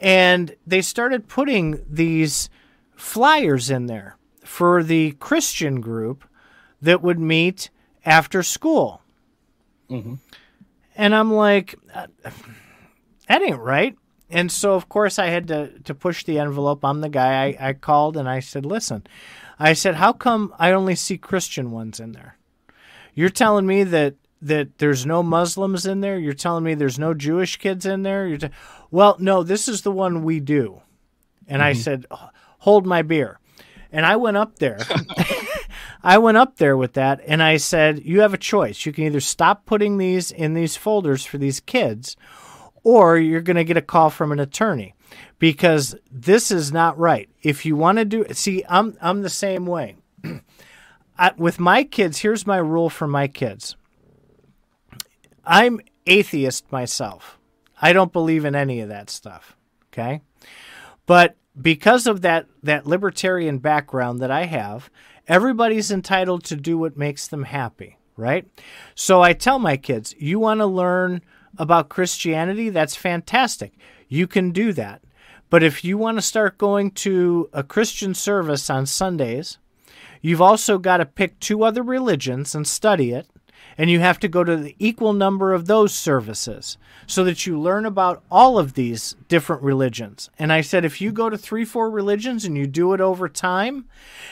and they started putting these flyers in there for the Christian group that would meet after school. Mm-hmm. And I'm like, uh, that ain't right. And so, of course, I had to, to push the envelope. I'm the guy. I, I called and I said, listen, I said, how come I only see Christian ones in there? You're telling me that that there's no Muslims in there. You're telling me there's no Jewish kids in there. You're t- well, no, this is the one we do. And mm-hmm. I said, hold my beer. And I went up there <laughs> I went up there with that and I said, You have a choice. You can either stop putting these in these folders for these kids, or you're going to get a call from an attorney because this is not right. If you want to do see, I'm, I'm the same way. <clears throat> I, with my kids, here's my rule for my kids I'm atheist myself. I don't believe in any of that stuff. Okay. But because of that, that libertarian background that I have, Everybody's entitled to do what makes them happy, right? So I tell my kids, you want to learn about Christianity? That's fantastic. You can do that. But if you want to start going to a Christian service on Sundays, you've also got to pick two other religions and study it and you have to go to the equal number of those services so that you learn about all of these different religions. And I said, if you go to three, four religions and you do it over time,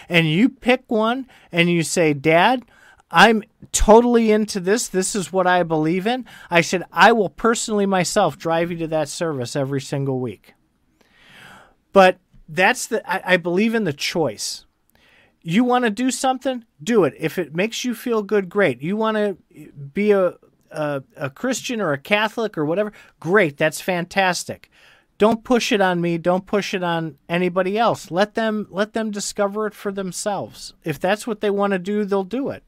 and you pick one and you say, Dad, I'm totally into this. This is what I believe in. I said, I will personally myself drive you to that service every single week. But that's the, I, I believe in the choice. You want to do something? Do it. If it makes you feel good, great. You want to be a, a, a Christian or a Catholic or whatever? Great. That's fantastic. Don't push it on me. Don't push it on anybody else. Let them let them discover it for themselves. If that's what they want to do, they'll do it.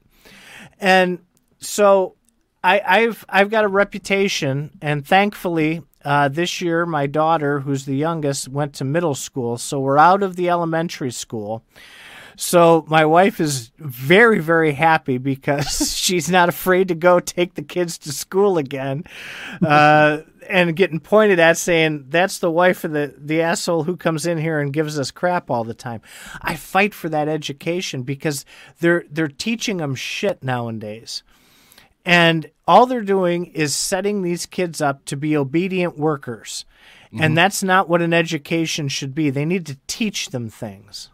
And so I, I've I've got a reputation, and thankfully, uh, this year my daughter, who's the youngest, went to middle school, so we're out of the elementary school. So my wife is very, very happy because <laughs> she's not afraid to go take the kids to school again. Uh, and getting pointed at saying that's the wife of the, the asshole who comes in here and gives us crap all the time. I fight for that education because they're they're teaching them shit nowadays. And all they're doing is setting these kids up to be obedient workers. Mm-hmm. And that's not what an education should be. They need to teach them things.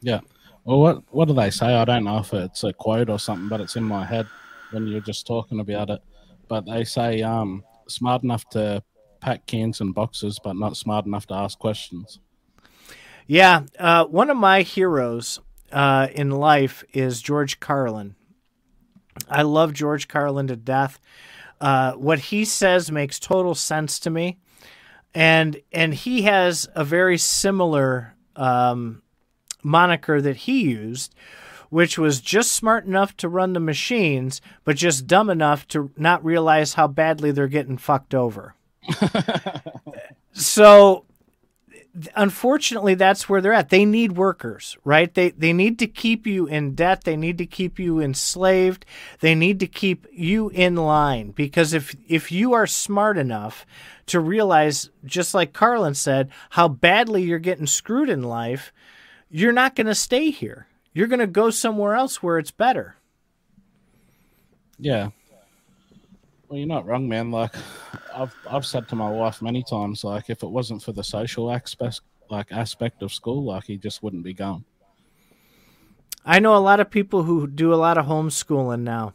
Yeah. Well, what what do they say? I don't know if it's a quote or something, but it's in my head when you're just talking about it. But they say, um, smart enough to pack cans and boxes, but not smart enough to ask questions. Yeah, uh, one of my heroes uh, in life is George Carlin, I love George Carlin to death. Uh, what he says makes total sense to me, and and he has a very similar um, moniker that he used, which was just smart enough to run the machines, but just dumb enough to not realize how badly they're getting fucked over. so unfortunately that's where they're at. They need workers right? They they need to keep you in debt. They need to keep you enslaved. They need to keep you in line because if if you are smart enough to realize just like Carlin said how badly you're getting screwed in life you're not going to stay here you're going to go somewhere else where it's better yeah well, you're not wrong, man. Like, I've I've said to my wife many times, like, if it wasn't for the social aspect, like aspect of school, like, he just wouldn't be gone. I know a lot of people who do a lot of homeschooling now.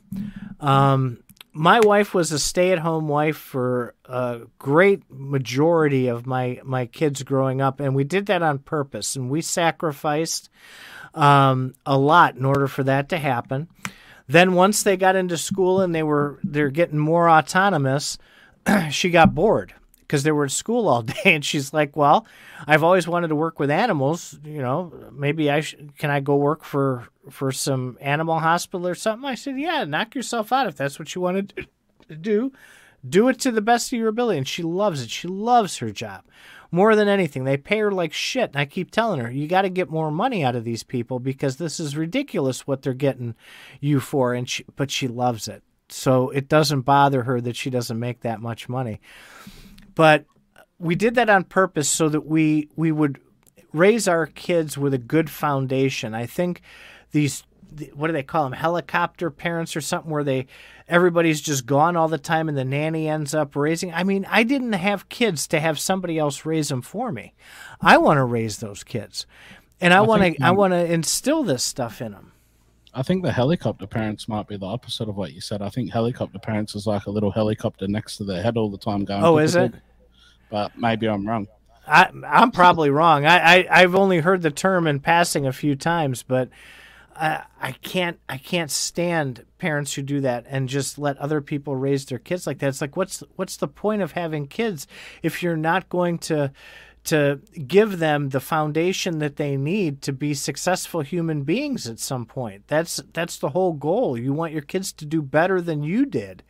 Um, my wife was a stay-at-home wife for a great majority of my my kids growing up, and we did that on purpose, and we sacrificed um, a lot in order for that to happen. Then once they got into school and they were they're getting more autonomous, <clears throat> she got bored because they were at school all <laughs> day and she's like, "Well, I've always wanted to work with animals, you know, maybe I sh- can I go work for for some animal hospital or something?" I said, "Yeah, knock yourself out if that's what you want to do. Do it to the best of your ability." And she loves it. She loves her job more than anything. They pay her like shit. And I keep telling her, you got to get more money out of these people because this is ridiculous what they're getting you for. And she, but she loves it. So it doesn't bother her that she doesn't make that much money. But we did that on purpose so that we we would raise our kids with a good foundation. I think these what do they call them helicopter parents or something where they everybody's just gone all the time and the nanny ends up raising i mean i didn't have kids to have somebody else raise them for me. I want to raise those kids. And i want to i want to instill this stuff in them I think the helicopter parents might be the opposite of what you said. I think helicopter parents is like a little helicopter next to their head all the time going. Oh, is it? But maybe I'm wrong. I, I'm probably wrong. I, I I've only heard the term in passing a few times, but I, I can't I can't stand parents who do that and just let other people raise their kids like that. It's like what's what's the point of having kids if you're not going to to give them the foundation that they need to be successful human beings at some point. That's that's the whole goal. You want your kids to do better than you did.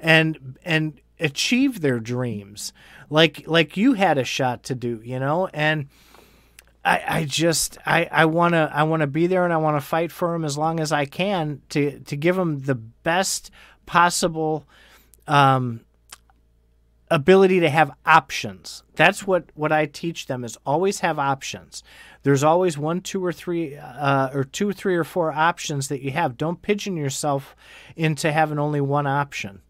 And and achieve their dreams like like you had a shot to do, you know? And I, I just I, I wanna I wanna be there and I wanna fight for them as long as I can to to give them the best possible um, ability to have options. That's what what I teach them is always have options. There's always one, two, or three, uh, or two, three, or four options that you have. Don't pigeon yourself into having only one option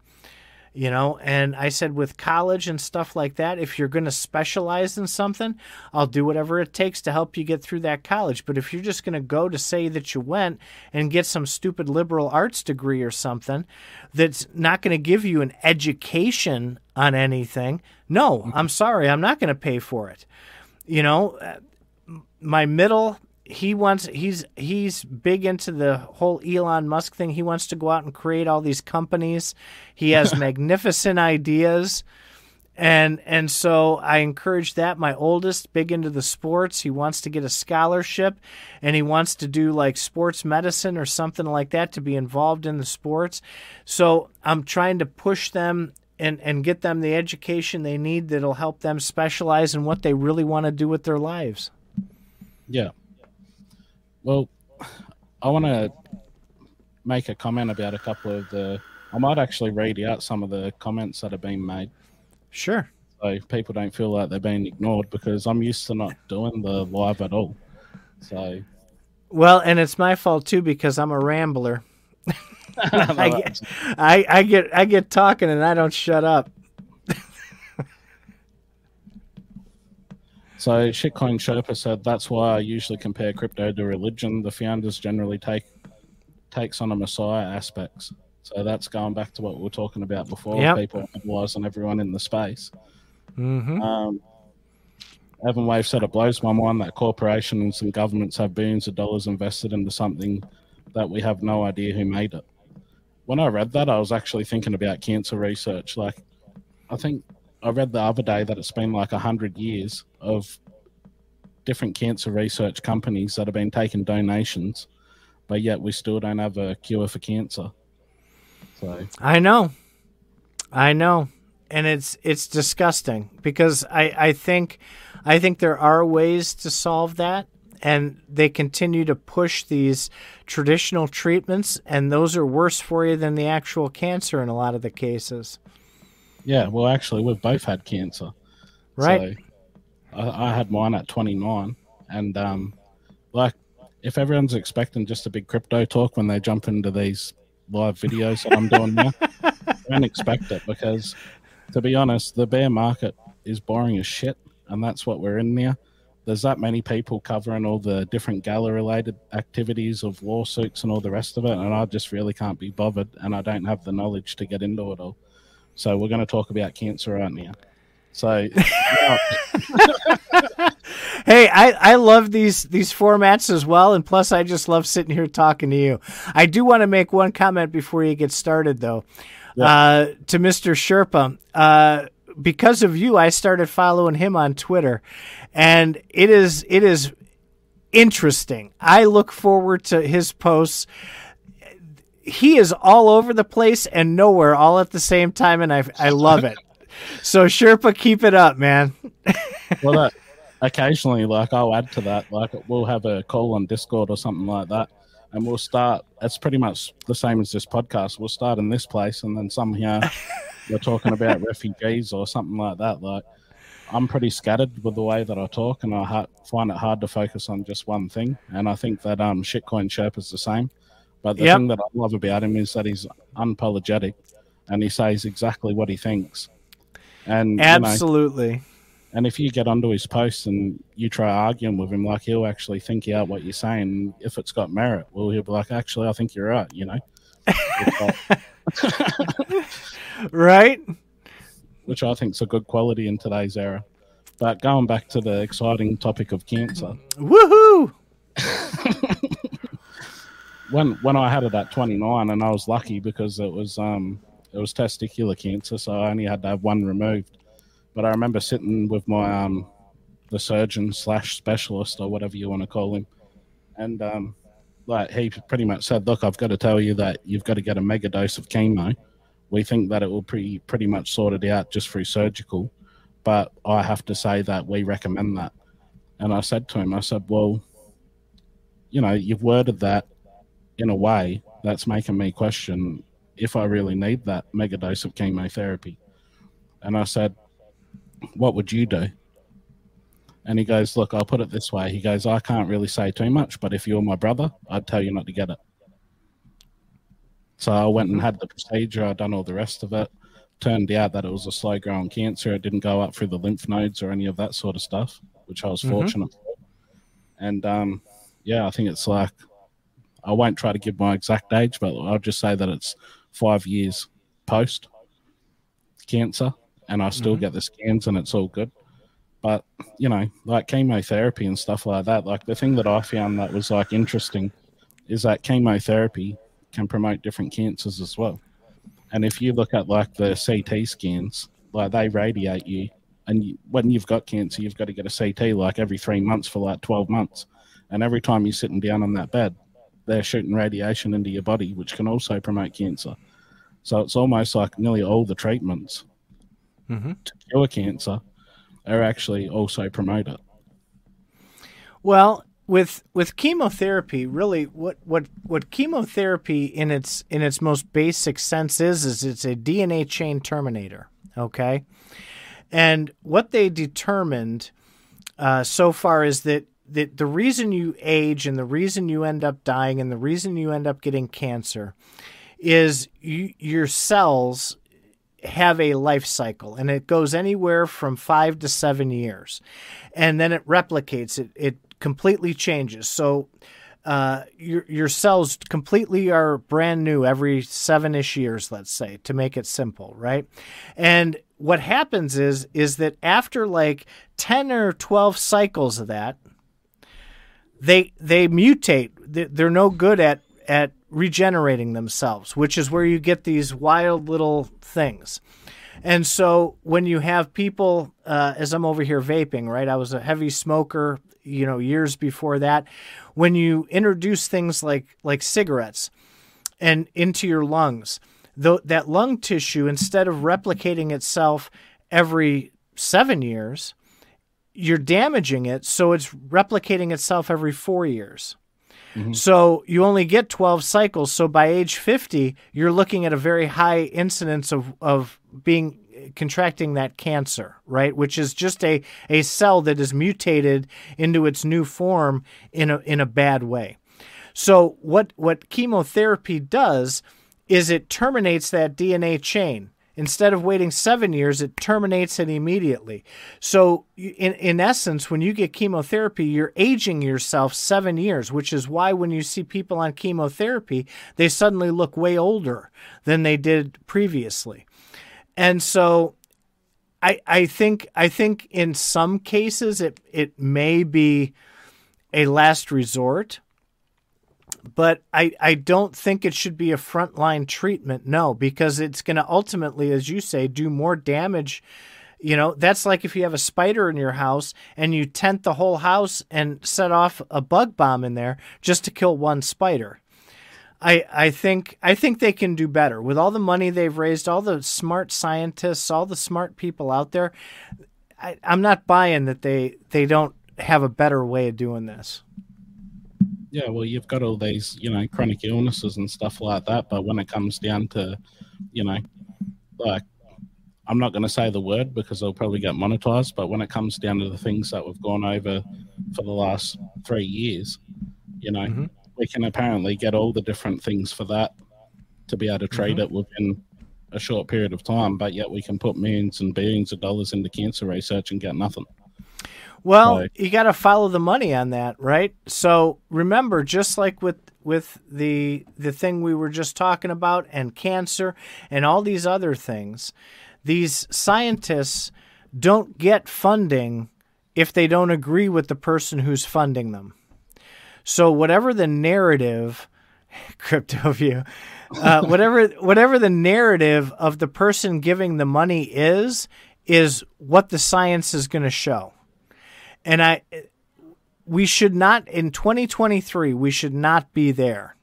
you know? And i said with college and stuff like that if you're going to specialize in something i'll do whatever it takes to help you get through that college. But if you're just going to go to say that you went and get some stupid liberal arts degree or something that's not going to give you an education on anything no i'm sorry i'm not going to pay for it. You know uh, my middle he wants he's he's big into the whole Elon Musk thing. He wants to go out and create all these companies. He has <laughs> magnificent ideas. And and so I encourage that. My oldest, big into the sports, he wants to get a scholarship and he wants to do like sports medicine or something like that to be involved in the sports. So I'm trying to push them and, and get them the education they need that'll help them specialize in what they really want to do with their lives. Yeah. Well, I want to make a comment about a couple of the. I might actually read out some of the comments that have been made. Sure. So people don't feel like they're being ignored because I'm used to not doing the live at all. So. Well, and it's my fault too because I'm a rambler. <laughs> <laughs> I, get, I, I get I get talking and I don't shut up. So Shitcoin Sherpa said that's why I usually compare crypto to religion. The founders generally take takes on a messiah aspects. So that's going back to what we were talking about before. Yep. People analyzing everyone in the space. Mm-hmm. Um, Evan Wave said it blows my mind that corporations and some governments have billions of dollars invested into something that we have no idea who made it. when I read that, I was actually thinking about cancer research. Like, I think I read the other day that it's been like a hundred years of different cancer research companies that have been taking donations, but yet we still don't have a cure for cancer. So I know, I know, and it's it's disgusting because I I think I think there are ways to solve that and they continue to push these traditional treatments, and those are worse for you than the actual cancer in a lot of the cases. Yeah, well, actually, we've both had cancer. Right. So I, I had mine at 29, and um, like, if everyone's expecting just a big crypto talk when they jump into these live videos that I'm doing now, <laughs> don't expect it because, to be honest, the bear market is boring as shit, and that's what we're in there there's that many people covering all the different gala related activities of lawsuits and all the rest of it and i just really can't be bothered and i don't have the knowledge to get into it all so we're going to talk about cancer right now so <laughs> hey I, I love these these formats as well and plus i just love sitting here talking to you i do want to make one comment before you get started though yeah. uh, to mr sherpa uh, because of you, I started following him on Twitter, and it is it is interesting. I look forward to his posts. He is all over the place and nowhere all at the same time, and I I love it. so Sherpa, keep it up, man. <laughs> well, that, occasionally, like I'll add to that. Like we'll have a call on Discord or something like that, and we'll start. It's pretty much the same as this podcast. We'll start in this place, and then somehow <laughs> we're talking about refugees or something like that. Like I'm pretty scattered with the way that I talk, and I ha- find it hard to focus on just one thing. And I think that um, Shitcoin Sherp is the same. But the yep. thing that I love about him is that he's unapologetic, and he says exactly what he thinks. And absolutely. You know, and if you get onto his posts and you try arguing with him, like he'll actually think out what you're saying. If it's got merit, well, he'll be like, "Actually, I think you're right." You know. <laughs> right? <laughs> Which I think is a good quality in today's era. But going back to the exciting topic of cancer. Woohoo! <laughs> when when I had it at 29 and I was lucky because it was um it was testicular cancer, so I only had to have one removed. But I remember sitting with my um the surgeon slash specialist or whatever you want to call him, and um like he pretty much said, "Look, I've got to tell you that you've got to get a mega dose of chemo." we think that it will pretty pretty much sort it out just through surgical. But I have to say that we recommend that. And I said to him, I said, well, you know, you've worded that in a way that's making me question if I really need that mega dose of chemotherapy. And I said, what would you do? And he goes, look, I'll put it this way. He goes, I can't really say too much, but if you're my brother, I'd tell you not to get it. So I went and had the procedure. I done all the rest of it. Turned out that it was a slow growing cancer. It didn't go up through the lymph nodes or any of that sort of stuff, which I was mm-hmm. fortunate for. And um, yeah, I think it's like I won't try to give my exact age, but I'll just say that it's five years post cancer, and I still mm-hmm. get the scans, and it's all good. But you know, like chemotherapy and stuff like that. Like the thing that I found that was like interesting is that chemotherapy can promote different cancers as well. And if you look at like the CT scans, like they radiate you, and you, when you've got cancer, you've got to get a CT like every three months for like 12 months. And every time you're sitting down on that bed, they're shooting radiation into your body, which can also promote cancer. So it's almost like nearly all the treatments mm-hmm. to cure cancer are actually also promote it. Well, with with chemotherapy, really, what what what chemotherapy in its in its most basic sense is is it's a DNA chain terminator. Okay, and what they determined uh, so far is that that the reason you age and the reason you end up dying and the reason you end up getting cancer is you, your cells have a life cycle and it goes anywhere from five to seven years and then it replicates it it completely changes. So uh, your your cells completely are brand new every seven ish years, let's say, to make it simple, right? And what happens is is that after like ten or twelve cycles of that, they they mutate. They're no good at at regenerating themselves, which is where you get these wild little things. And so when you have people, uh, as I'm over here vaping, right? I was a heavy smoker, you know, years before that. When you introduce things like like cigarettes and into your lungs, though that lung tissue, instead of replicating itself every seven years, you're damaging it, so it's replicating itself every four years. Mm-hmm. So you only get 12 cycles. So by age 50, you're looking at a very high incidence of, of being contracting that cancer, right? Which is just a, a cell that is mutated into its new form in a, in a bad way. So what, what chemotherapy does is it terminates that DNA chain. Instead of waiting seven years, it terminates it immediately. So, in, in essence, when you get chemotherapy, you're aging yourself seven years, which is why when you see people on chemotherapy, they suddenly look way older than they did previously. And so, I, I think I think in some cases it it may be a last resort but I, I don't think it should be a frontline treatment. No, because it's going to ultimately, as you say, do more damage. You know, that's like if you have a spider in your house and you tent the whole house and set off a bug bomb in there just to kill one spider. I, I think I think they can do better with all the money they've raised, all the smart scientists, all the smart people out there. I, I'm not buying that they they don't have a better way of doing this yeah, well, you've got all these, you know, chronic illnesses and stuff like that. But when it comes down to, you know, like, I'm not going to say the word because they'll probably get monetized. But when it comes down to the things that we've gone over for the last three years, you know, mm-hmm. we can apparently get all the different things for that to be able to trade mm-hmm. it within a short period of time. But yet we can put millions and billions of dollars into cancer research and get nothing. Well, you got to follow the money on that, right? So remember, just like with with the the thing we were just talking about, and cancer, and all these other things, these scientists don't get funding if they don't agree with the person who's funding them. So whatever the narrative, <laughs> crypto view, uh, <laughs> whatever whatever the narrative of the person giving the money is, is what the science is going to show and I we should not in 2023 we should not be there.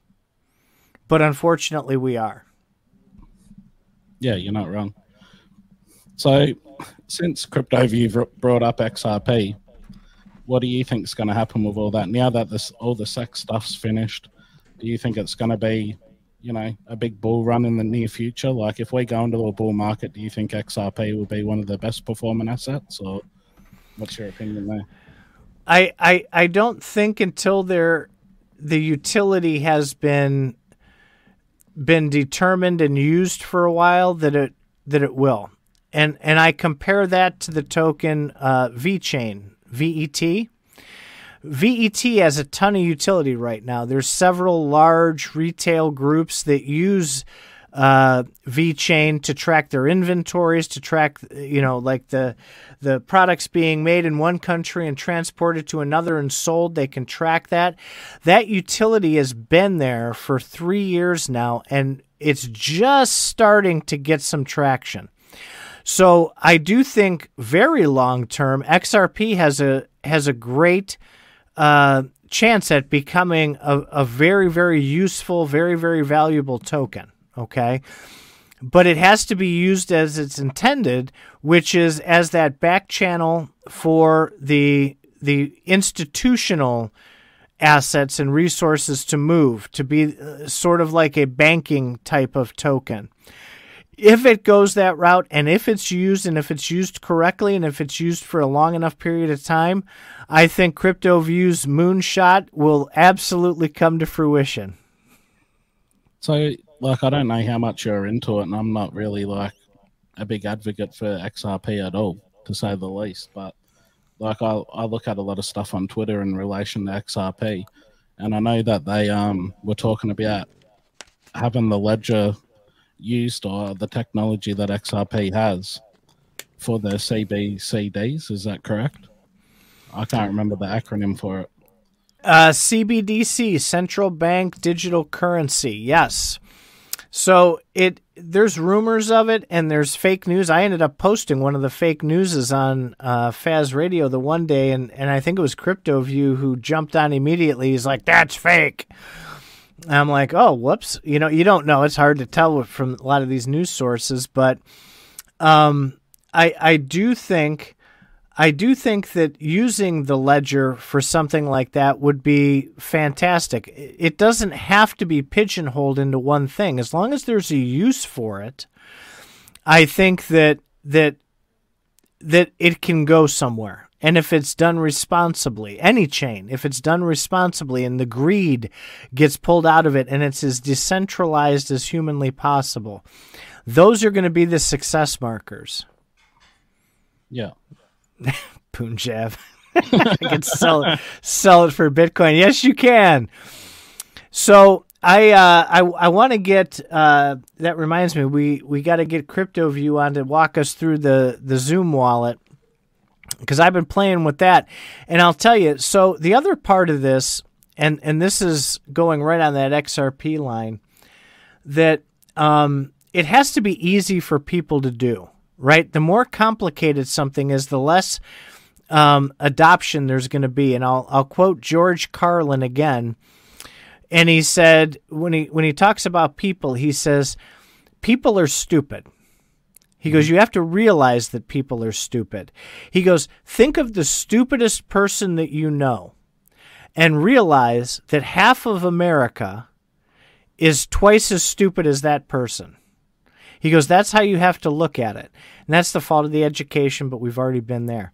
But unfortunately we are. Yeah, you're not wrong. So since CryptoView brought up XRP, what do you think is going to happen with all that? Now that this all the SEC stuff's finished, do you think it's going to be, you know, a big bull run in the near future? Like if we go into a bull market, do you think XRP will be one of the best performing assets, or What's your opinion there? I, I I don't think until there the utility has been been determined and used for a while that it that it will. And and I compare that to the token uh, VeChain, VET. VET has a ton of utility right now. There's several large retail groups that use uh, VeChain to track their inventories, to track you know like the the products being made in one country and transported to another and sold. They can track that. That utility has been there for three years now, and it's just starting to get some traction. So I do think very long term, XRP has a has a great uh, chance at becoming a, a very very useful, very very valuable token okay? But it has to be used as it's intended, which is as that back channel for the the institutional assets and resources to move to be uh, sort of like a banking type of token. If it goes that route and if it's used and if it's used correctly and if it's used for a long enough period of time, I think CryptoView's moonshot will absolutely come to fruition. So like I don't know how much you're into it, and I'm not really like a big advocate for XRP at all, to say the least. But like I, I look at a lot of stuff on Twitter in relation to XRP, and I know that they um were talking about having the ledger used or the technology that XRP has for the CBCDs. Is that correct? I can't remember the acronym for it. Uh, CBDC, central bank digital currency. Yes. So it there's rumors of it and there's fake news. I ended up posting one of the fake newses on uh, Faz Radio the one day, and and I think it was Crypto View who jumped on immediately. He's like, "That's fake." I'm like, "Oh, whoops!" You know, you don't know. It's hard to tell from a lot of these news sources, but um, I I do think I do think that using the ledger for something like that would be fantastic. It doesn't have to be pigeonholed into one thing. As long as there's a use for it, I think that that that it can go somewhere. And if it's done responsibly, any chain, if it's done responsibly and the greed gets pulled out of it and it's as decentralized as humanly possible, those are going to be the success markers. Yeah. <laughs> Punjab. <laughs> I can sell it, sell it for Bitcoin. Yes, you can. So I uh, I I want to get. Uh, that reminds me, we we got to get Crypto View on to walk us through the the Xumm wallet because I've been playing with that, and I'll tell you. So the other part of this, and and this is going right on that XRP line, that um, it has to be easy for people to do right? The more complicated something is, the less um, adoption there's going to be. And I'll I'll quote George Carlin again, and he said when he when he talks about people, he says people are stupid. He goes, You have to realize that people are stupid. He goes, Think of the stupidest person that you know and realize that half of America is twice as stupid as that person. He goes, That's how you have to look at it. And that's the fault of the education, but we've already been there.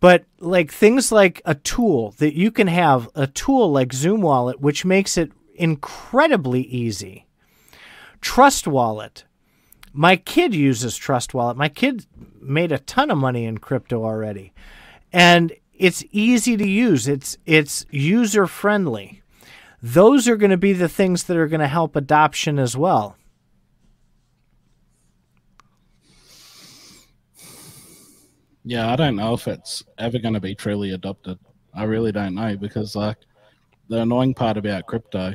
But like things like a tool that you can have, a tool like Xumm Wallet, which makes it incredibly easy. Trust Wallet. My kid uses Trust Wallet. My kid made a ton of money in crypto already. And it's easy to use. It's it's user friendly. Those are going to be the things that are going to help adoption as well. Yeah, I don't know if it's ever going to be truly adopted. I really don't know because, like, the annoying part about crypto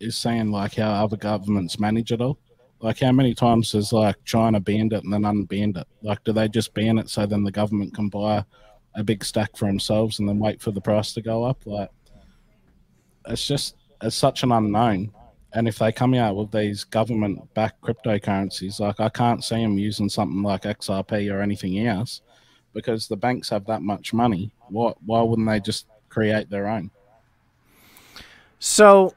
is saying like how other governments manage it all. Like, how many times has like China banned it and then unbanned it? Like, do they just ban it so then the government can buy a big stack for themselves and then wait for the price to go up? Like, it's just it's such an unknown. And if they come out with these government-backed cryptocurrencies, like I can't see them using something like XRP or anything else because the banks have that much money. Why, why wouldn't they just create their own? So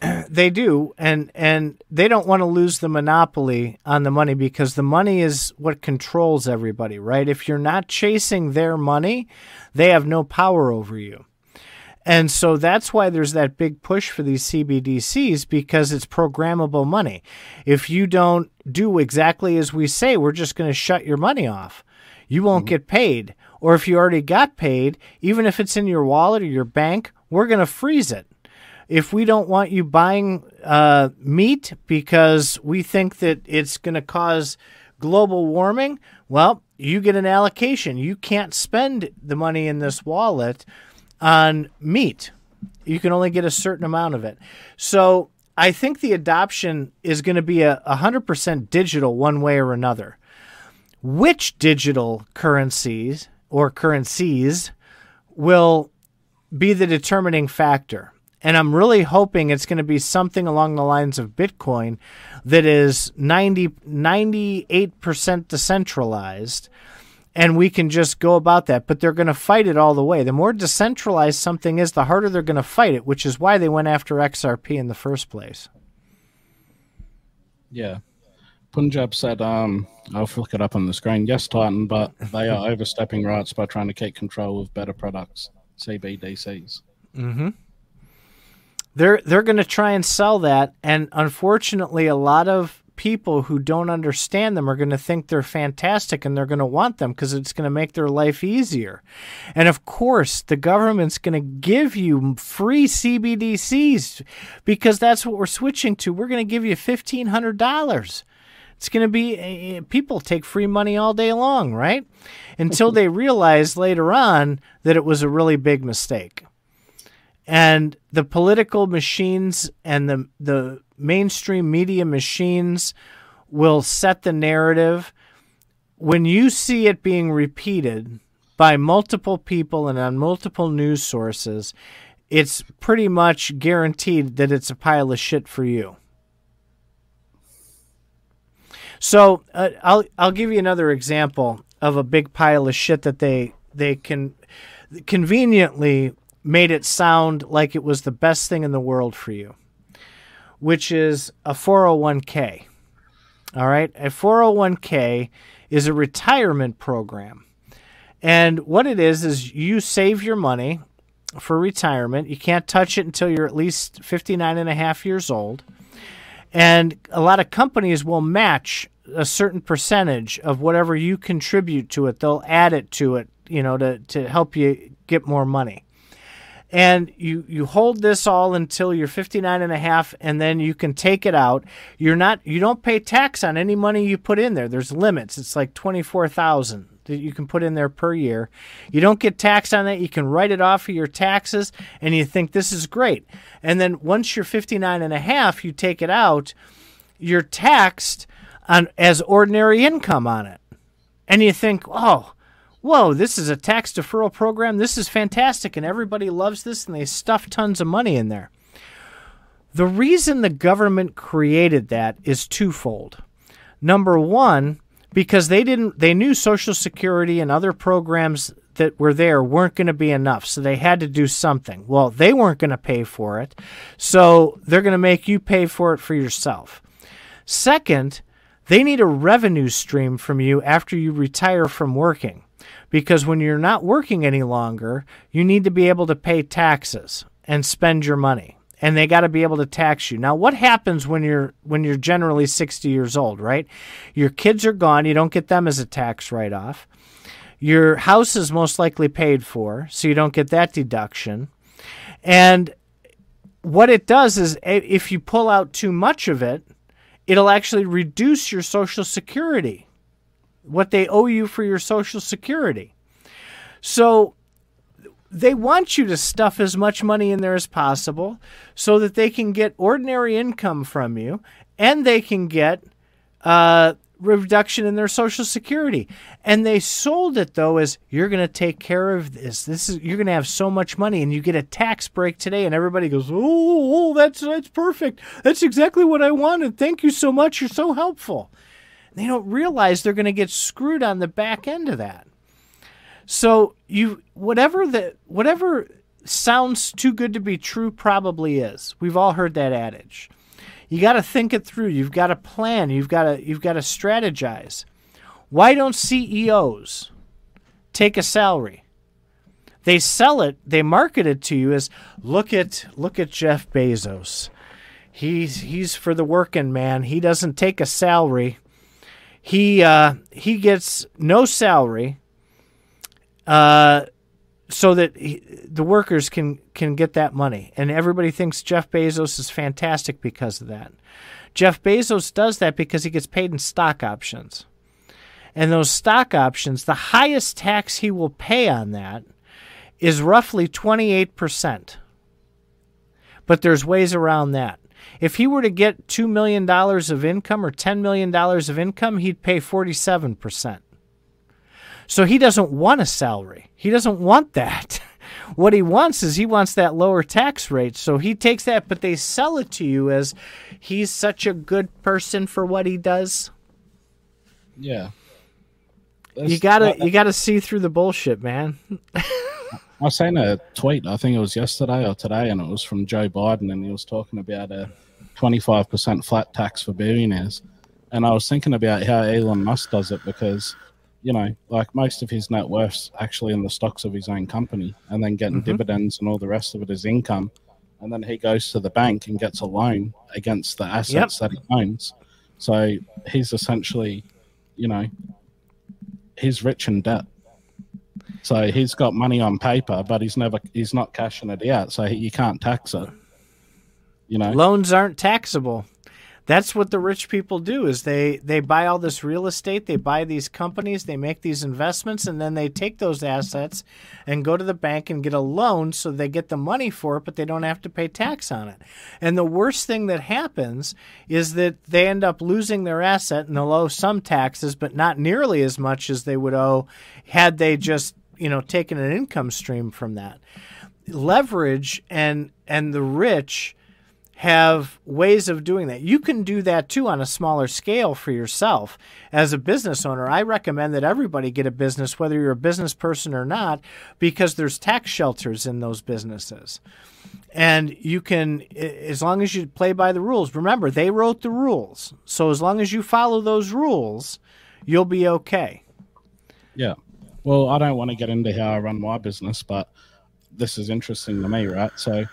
<clears throat> they do and and they don't want to lose the monopoly on the money because the money is what controls everybody, right? If you're not chasing their money, they have no power over you. And so that's why there's that big push for these CBDCs because it's programmable money. If you don't do exactly as we say, we're just going to shut your money off you won't mm-hmm. get paid. Or if you already got paid, even if it's in your wallet or your bank, we're going to freeze it. If we don't want you buying uh, meat because we think that it's going to cause global warming, well, you get an allocation. You can't spend the money in this wallet on meat. You can only get a certain amount of it. So I think the adoption is going to be a 100% digital one way or another which digital currencies or currencies will be the determining factor. And I'm really hoping it's going to be something along the lines of Bitcoin that is 90, 98% decentralized. And we can just go about that. But they're going to fight it all the way. The more decentralized something is, the harder they're going to fight it, which is why they went after XRP in the first place. Yeah. Punjab said, um, I'll flick it up on the screen. Yes, Titan, but they are <laughs> overstepping rights by trying to keep control of better products, CBDCs. Mm-hmm. They're they're going to try and sell that, and unfortunately, a lot of people who don't understand them are going to think they're fantastic and they're going to want them because it's going to make their life easier. And of course, the government's going to give you free CBDCs because that's what we're switching to. We're going to give you fifteen hundred dollars it's going to be eh, eh, people take free money all day long, right? Until they <laughs> realize later on that it was a really big mistake. And the political machines and the the mainstream media machines will set the narrative. When you see it being repeated by multiple people and on multiple news sources, it's pretty much guaranteed that it's a pile of shit for you. So uh, I'll I'll give you another example of a big pile of shit that they they can conveniently made it sound like it was the best thing in the world for you, which is a 401k. All right, a 401k is a retirement program. And what it is is you save your money for retirement. You can't touch it until you're at least 59 and a half years old. And a lot of companies will match a certain percentage of whatever you contribute to it. They'll add it to it, you know, to, to help you get more money. And you, you hold this all until you're 59 and a half and then you can take it out. You're not you don't pay tax on any money you put in there. There's limits. It's like 24,000 that you can put in there per year. You don't get taxed on that. You can write it off of your taxes and you think this is great. And then once you're 59 and a half, you take it out, you're taxed on as ordinary income on it. And you think, oh, whoa, this is a tax deferral program. This is fantastic. And everybody loves this and they stuff tons of money in there. The reason the government created that is twofold. Number one, because they didn't they knew social security and other programs that were there weren't going to be enough so they had to do something well they weren't going to pay for it so they're going to make you pay for it for yourself second they need a revenue stream from you after you retire from working. Because when you're not working any longer, you need to be able to pay taxes and spend your money. And they got to be able to tax you. Now, what happens when you're when you're generally 60 years old, right? Your kids are gone, you don't get them as a tax write-off. Your house is most likely paid for, so you don't get that deduction. And what it does is if you pull out too much of it, it'll actually reduce your Social Security, what they owe you for your Social Security. So they want you to stuff as much money in there as possible so that they can get ordinary income from you and they can get uh, reduction in their social security. And they sold it though as you're going to take care of this. This is you're going to have so much money and you get a tax break today and everybody goes, "Oh, that's that's perfect. That's exactly what I wanted. Thank you so much. You're so helpful." They don't realize they're going to get screwed on the back end of that. So, you whatever the whatever sounds too good to be true probably is. We've all heard that adage. You got to think it through. You've got to plan. You've got to you've got to strategize. Why don't CEOs take a salary? They sell it, they market it to you as look at look at Jeff Bezos. He's he's for the working man. He doesn't take a salary. He uh, he gets no salary. Uh, so that he, the workers can can get that money. And everybody thinks Jeff Bezos is fantastic because of that. Jeff Bezos does that because he gets paid in stock options. And those stock options, the highest tax he will pay on that is roughly 28%. But there's ways around that. If he were to get $2 million of income or $10 million of income, he'd pay 47%. So he doesn't want a salary. He doesn't want that. <laughs> What he wants is he wants that lower tax rate. So he takes that, but they sell it to you as he's such a good person for what he does. Yeah. That's, you gotta you gotta see through the bullshit, man. <laughs> I seen a tweet, I think it was yesterday or today, and it was from Joe Biden, and he was talking about a 25% flat tax for billionaires. And I was thinking about how Elon Musk does it because you know, like most of his net worth's actually in the stocks of his own company, and then getting mm-hmm. dividends and all the rest of it is income. And then he goes to the bank and gets a loan against the assets yep. that he owns. So he's essentially, you know, he's rich in debt. So he's got money on paper, but he's never he's not cashing it out. So he, you can't tax it. You know, loans aren't taxable. That's what the rich people do is they they buy all this real estate, they buy these companies, they make these investments and then they take those assets and go to the bank and get a loan so they get the money for it but they don't have to pay tax on it. And the worst thing that happens is that they end up losing their asset and they'll owe some taxes but not nearly as much as they would owe had they just, you know, taken an income stream from that. Leverage and and the rich have ways of doing that. You can do that too on a smaller scale for yourself. As a business owner, I recommend that everybody get a business, whether you're a business person or not, because there's tax shelters in those businesses. And you can, as long as you play by the rules, remember, they wrote the rules. So as long as you follow those rules, you'll be okay. Yeah. Well, I don't want to get into how I run my business, but this is interesting to me, right? So,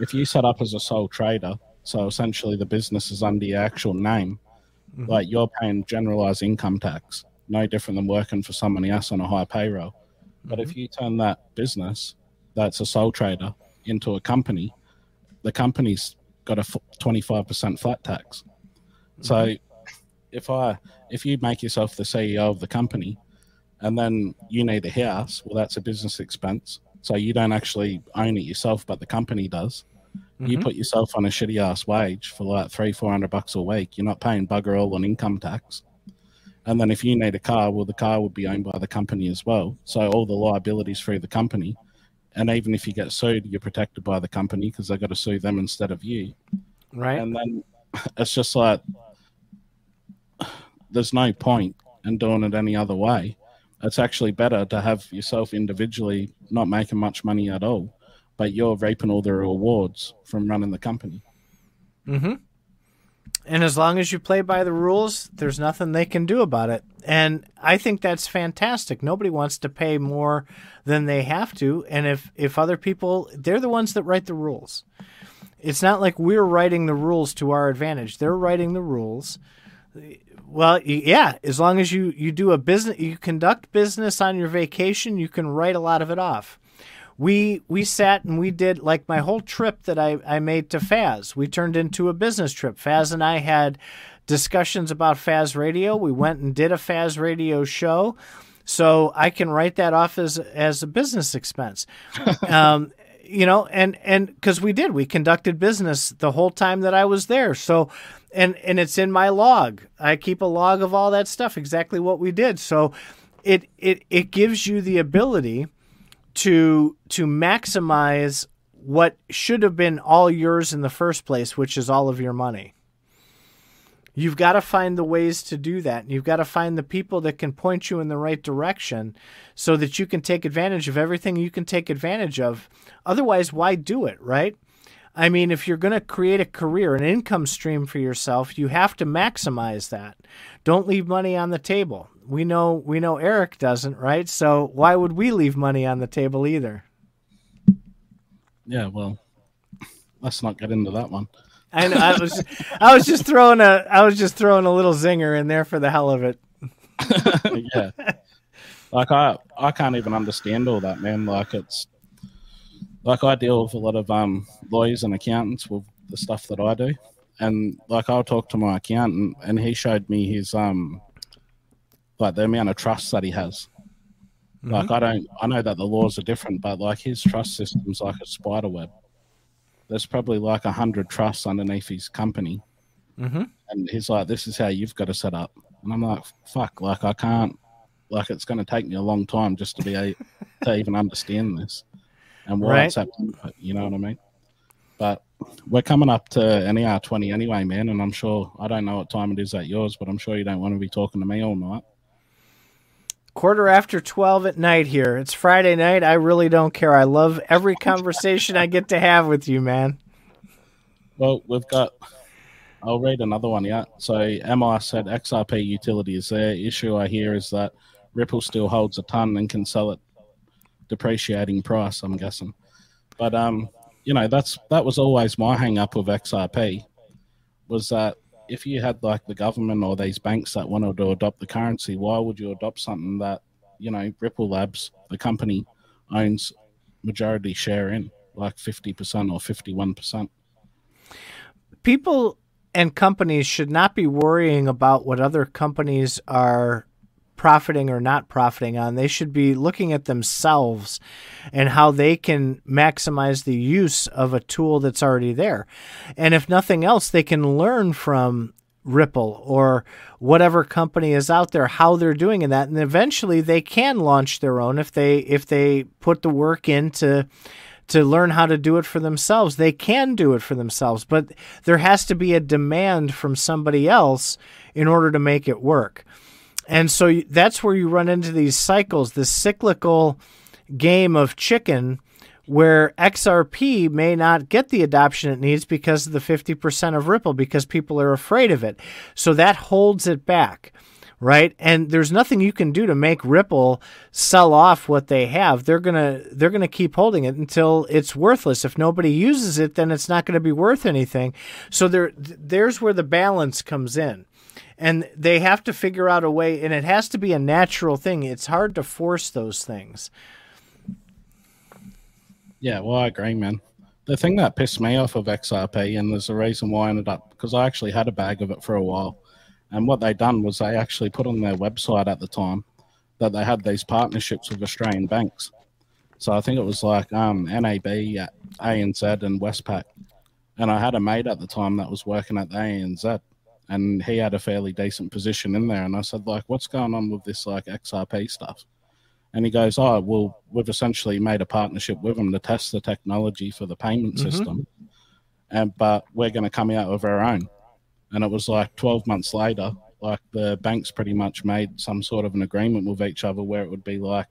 if you set up as a sole trader, so essentially the business is under your actual name, mm-hmm. like you're paying generalized income tax, no different than working for somebody else on a high payroll. Mm-hmm. But if mm-hmm. you turn that business that's a sole trader into a company, the company's got a 25% flat tax. Mm-hmm. So if I if you make yourself the CEO of the company and then you need a house, well that's a business expense. So you don't actually own it yourself, but the company does. Mm-hmm. You put yourself on a shitty ass wage for like three, four hundred bucks a week. You're not paying bugger all on income tax. And then if you need a car, well, the car would be owned by the company as well. So all the liabilities through the company. And even if you get sued, you're protected by the company because they've got to sue them instead of you. Right. And then <laughs> it's just like there's no point in doing it any other way it's actually better to have yourself individually not making much money at all, but you're raping all the rewards from running the company. Mm-hmm. And as long as you play by the rules, there's nothing they can do about it. And I think that's fantastic. Nobody wants to pay more than they have to. And if, if other people, they're the ones that write the rules. It's not like we're writing the rules to our advantage. They're writing the rules well, yeah, as long as you you do a business, you conduct business on your vacation, you can write a lot of it off. We we sat and we did like my whole trip that I, I made to Faz. We turned into a business trip. Faz and I had discussions about Faz Radio. We went and did a Faz Radio show, so I can write that off as as a business expense. <laughs> um, you know, and and because we did, we conducted business the whole time that I was there. So and and it's in my log. I keep a log of all that stuff, exactly what we did. So it it it gives you the ability to to maximize what should have been all yours in the first place, which is all of your money. You've got to find the ways to do that. And You've got to find the people that can point you in the right direction so that you can take advantage of everything you can take advantage of. Otherwise, why do it, right? I mean, if you're going to create a career, an income stream for yourself, you have to maximize that. Don't leave money on the table. We know we know Eric doesn't, right? So why would we leave money on the table either? Yeah, well, let's not get into that one. I know. I was I was just throwing a I was just throwing a little zinger in there for the hell of it. <laughs> yeah. Like I I can't even understand all that, man. Like it's like I deal with a lot of um, lawyers and accountants with the stuff that I do, and like I'll talk to my accountant, and he showed me his um, like the amount of trust that he has. Mm-hmm. Like I don't, I know that the laws are different, but like his trust system's like a spider web. There's probably like a hundred trusts underneath his company, mm-hmm. and he's like, "This is how you've got to set up." And I'm like, "Fuck!" Like I can't. Like it's going to take me a long time just to be a, to even understand this and why right. happening. You know what I mean? But we're coming up to NER 20 anyway, man. And I'm sure, I don't know what time it is at yours, but I'm sure you don't want to be talking to me all night. Quarter after 12 at night here. It's Friday night. I really don't care. I love every conversation I get to have with you, man. Well, we've got, I'll read another one, yeah. So, MI said XRP utility is there. Issue I hear is that Ripple still holds a ton and can sell it depreciating price. I'm guessing, but um, you know that's that was always my hang up with XRP was that if you had like the government or these banks that wanted to adopt the currency, why would you adopt something that you know Ripple Labs, the company, owns majority share in, like fifty percent or fifty one percent? People and companies should not be worrying about what other companies are profiting or not profiting on. They should be looking at themselves and how they can maximize the use of a tool that's already there. And if nothing else, they can learn from Ripple or whatever company is out there how they're doing in that and eventually they can launch their own if they if they put the work into to learn how to do it for themselves. They can do it for themselves, but there has to be a demand from somebody else in order to make it work. And so that's where you run into these cycles, this cyclical game of chicken where XRP may not get the adoption it needs because of the 50% of Ripple because people are afraid of it. So that holds it back right? And there's nothing you can do to make Ripple sell off what they have. They're gonna they're gonna keep holding it until it's worthless. If nobody uses it, then it's not going to be worth anything. So there there's where the balance comes in. And they have to figure out a way, and it has to be a natural thing. It's hard to force those things. Yeah, well, I agree, man. The thing that pissed me off of XRP, and there's a reason why I ended up, because I actually had a bag of it for a while and what they done was they actually put on their website at the time that they had these partnerships with Australian banks. So I think it was like um, NAB, ANZ, and Westpac. And I had a mate at the time that was working at the ANZ, and he had a fairly decent position in there. And I said, like, what's going on with this like XRP stuff? And he goes, oh, well, we've essentially made a partnership with them to test the technology for the payment mm-hmm. system, and but we're going to come out of our own and it was like 12 months later like the banks pretty much made some sort of an agreement with each other where it would be like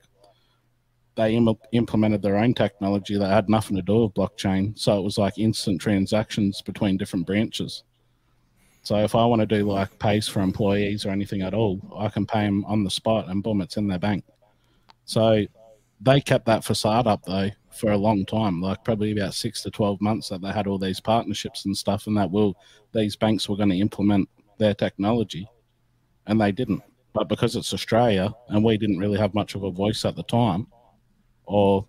they Im- implemented their own technology that had nothing to do with blockchain so it was like instant transactions between different branches so if i want to do like pays for employees or anything at all i can pay them on the spot and boom it's in their bank so they kept that facade up though for a long time, like probably about six to 12 months that they had all these partnerships and stuff, and that will, these banks were going to implement their technology, and they didn't. But because it's Australia and we didn't really have much of a voice at the time, or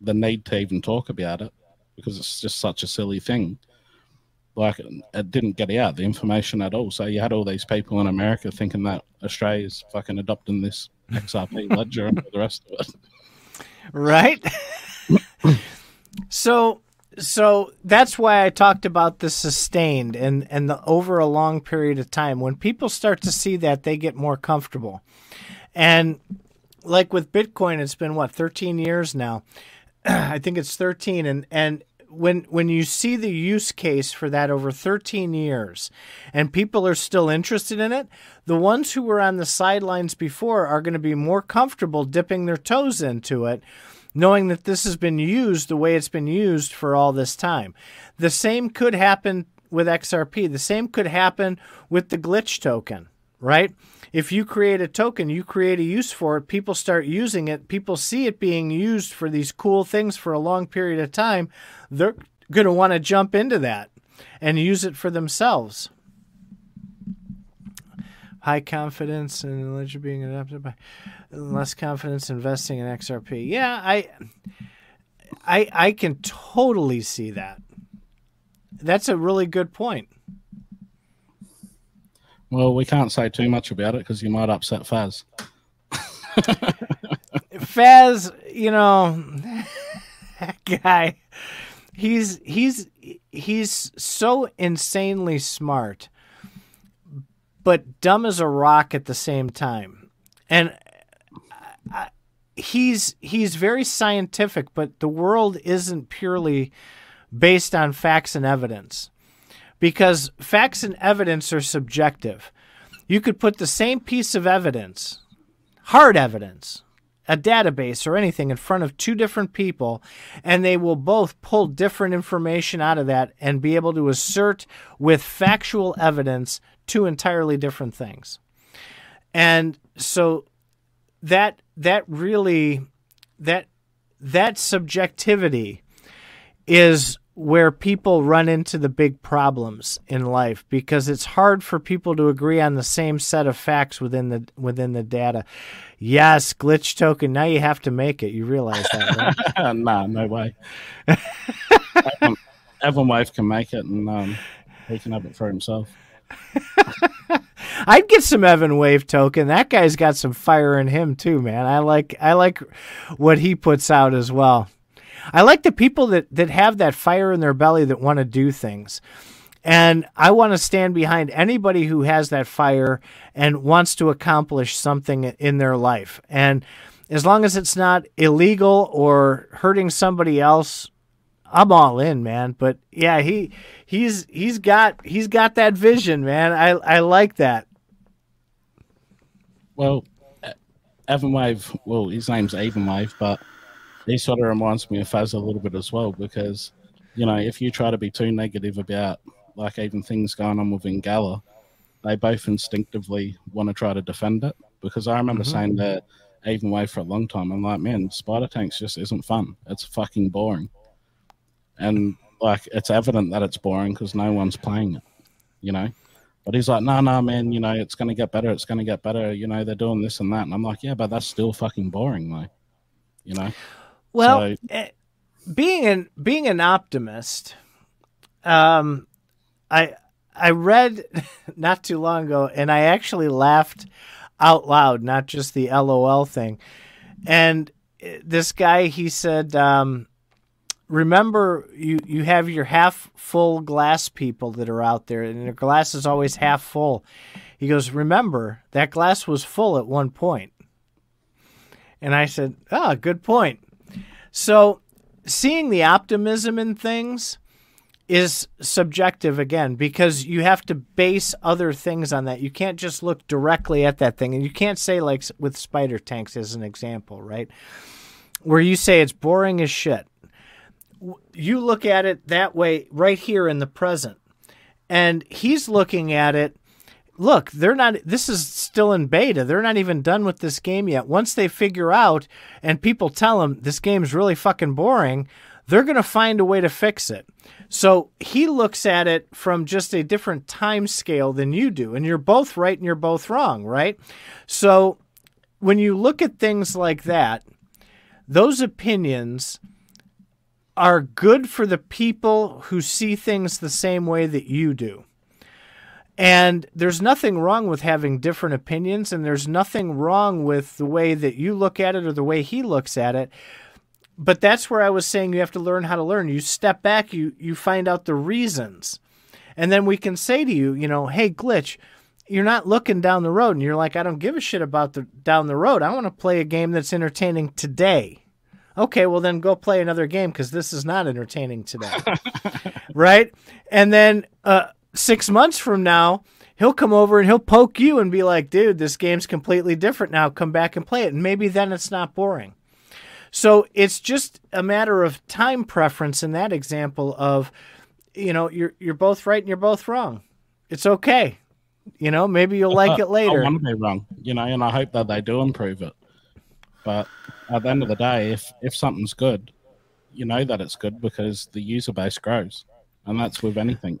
the need to even talk about it, because it's just such a silly thing. Like it didn't get out the information at all. So you had all these people in America thinking that Australia's fucking adopting this XRP <laughs> ledger and the rest of it. Right. so so that's why I talked about the sustained and and the over a long period of time. When people start to see that, they get more comfortable. And like with Bitcoin, it's been what 13 years now. <clears throat> I think it's 13, and and when when you see the use case for that over 13 years and people are still interested in it the ones who were on the sidelines before are going to be more comfortable dipping their toes into it knowing that this has been used the way it's been used for all this time. The same could happen with XRP. The same could happen with the glitch token, right? If you create a token, you create a use for it, people start using it, people see it being used for these cool things for a long period of time, they're going to want to jump into that and use it for themselves high confidence and ledger being adopted by less confidence investing in XRP. Yeah, I I I can totally see that. That's a really good point. Well, we can't say too much about it because you might upset Faz. <laughs> Faz, you know, <laughs> that guy, he's he's he's so insanely smart but dumb as a rock at the same time. And I, he's he's very scientific, but the world isn't purely based on facts and evidence. Because facts and evidence are subjective. You could put the same piece of evidence, hard evidence, a database or anything in front of two different people, and they will both pull different information out of that and be able to assert with factual evidence two entirely different things. And so that that really that that subjectivity is where people run into the big problems in life because it's hard for people to agree on the same set of facts within the within the data. Yes, glitch token. Now you have to make it. You realize that, right? <laughs> nah, no way. <laughs> Evan, Evan Wave can make it, and um, He can have it for himself. <laughs> I'd get some Evan Wave token. That guy's got some fire in him too, man. I like I like what he puts out as well. I like the people that that have that fire in their belly that want to do things. And I want to stand behind anybody who has that fire and wants to accomplish something in their life. And as long as it's not illegal or hurting somebody else, I'm all in, man. But yeah, he he's he's got he's got that vision, man. I I like that. Well, Evan Wave, well, his name's Evan Wave, but he sort of reminds me of Faz a little bit as well because, you know, if you try to be too negative about like even things going on within Gala, they both instinctively want to try to defend it. Because I remember mm-hmm. saying that Evan Wave for a long time. I'm like, man, Spider Tanks just isn't fun. It's fucking boring. And like, it's evident that it's boring because no one's playing it, you know? But he's like, no, no, nah, man, you know, it's going to get better. It's going to get better. You know, they're doing this and that. And I'm like, yeah, but that's still fucking boring, though. You know? Well, so, eh, being an being an optimist, um, I I read <laughs> not too long ago, and I actually laughed out loud, not just the LOL thing. And this guy, he said, um, "Remember, you you have your half full glass people that are out there, and their glass is always half full." He goes, "Remember that glass was full at one point." And I said, "Ah, oh, good point." So, seeing the optimism in things is subjective again because you have to base other things on that. You can't just look directly at that thing. And you can't say, like with spider tanks as an example, right? Where you say it's boring as shit. You look at it that way right here in the present. And he's looking at it. Look, they're not, this is still in beta. They're not even done with this game yet. Once they figure out and people tell them this game's really fucking boring, they're going to find a way to fix it. So he looks at it from just a different time scale than you do. And you're both right and you're both wrong, right? So when you look at things like that, those opinions are good for the people who see things the same way that you do. And there's nothing wrong with having different opinions, and there's nothing wrong with the way that you look at it or the way he looks at it but that's where I was saying you have to learn how to learn. You step back, you you find out the reasons. And then we can say to you, you know, hey glitch, you're not looking down the road and you're like I don't give a shit about the down the road. I want to play a game that's entertaining today. Okay, well then go play another game cuz this is not entertaining today. <laughs> right? And then uh 6 months from now, he'll come over and he'll poke you and be like, dude, this game's completely different now. Come back and play it. And maybe then it's not boring. So it's just a matter of time preference in that example of, you know, you're you're both right and you're both wrong. It's okay. You know, maybe you'll like uh, it later. I want to be wrong, you know, and I hope that they do improve it. But at the end of the day, if if something's good, you know that it's good because the user base grows, and that's with anything.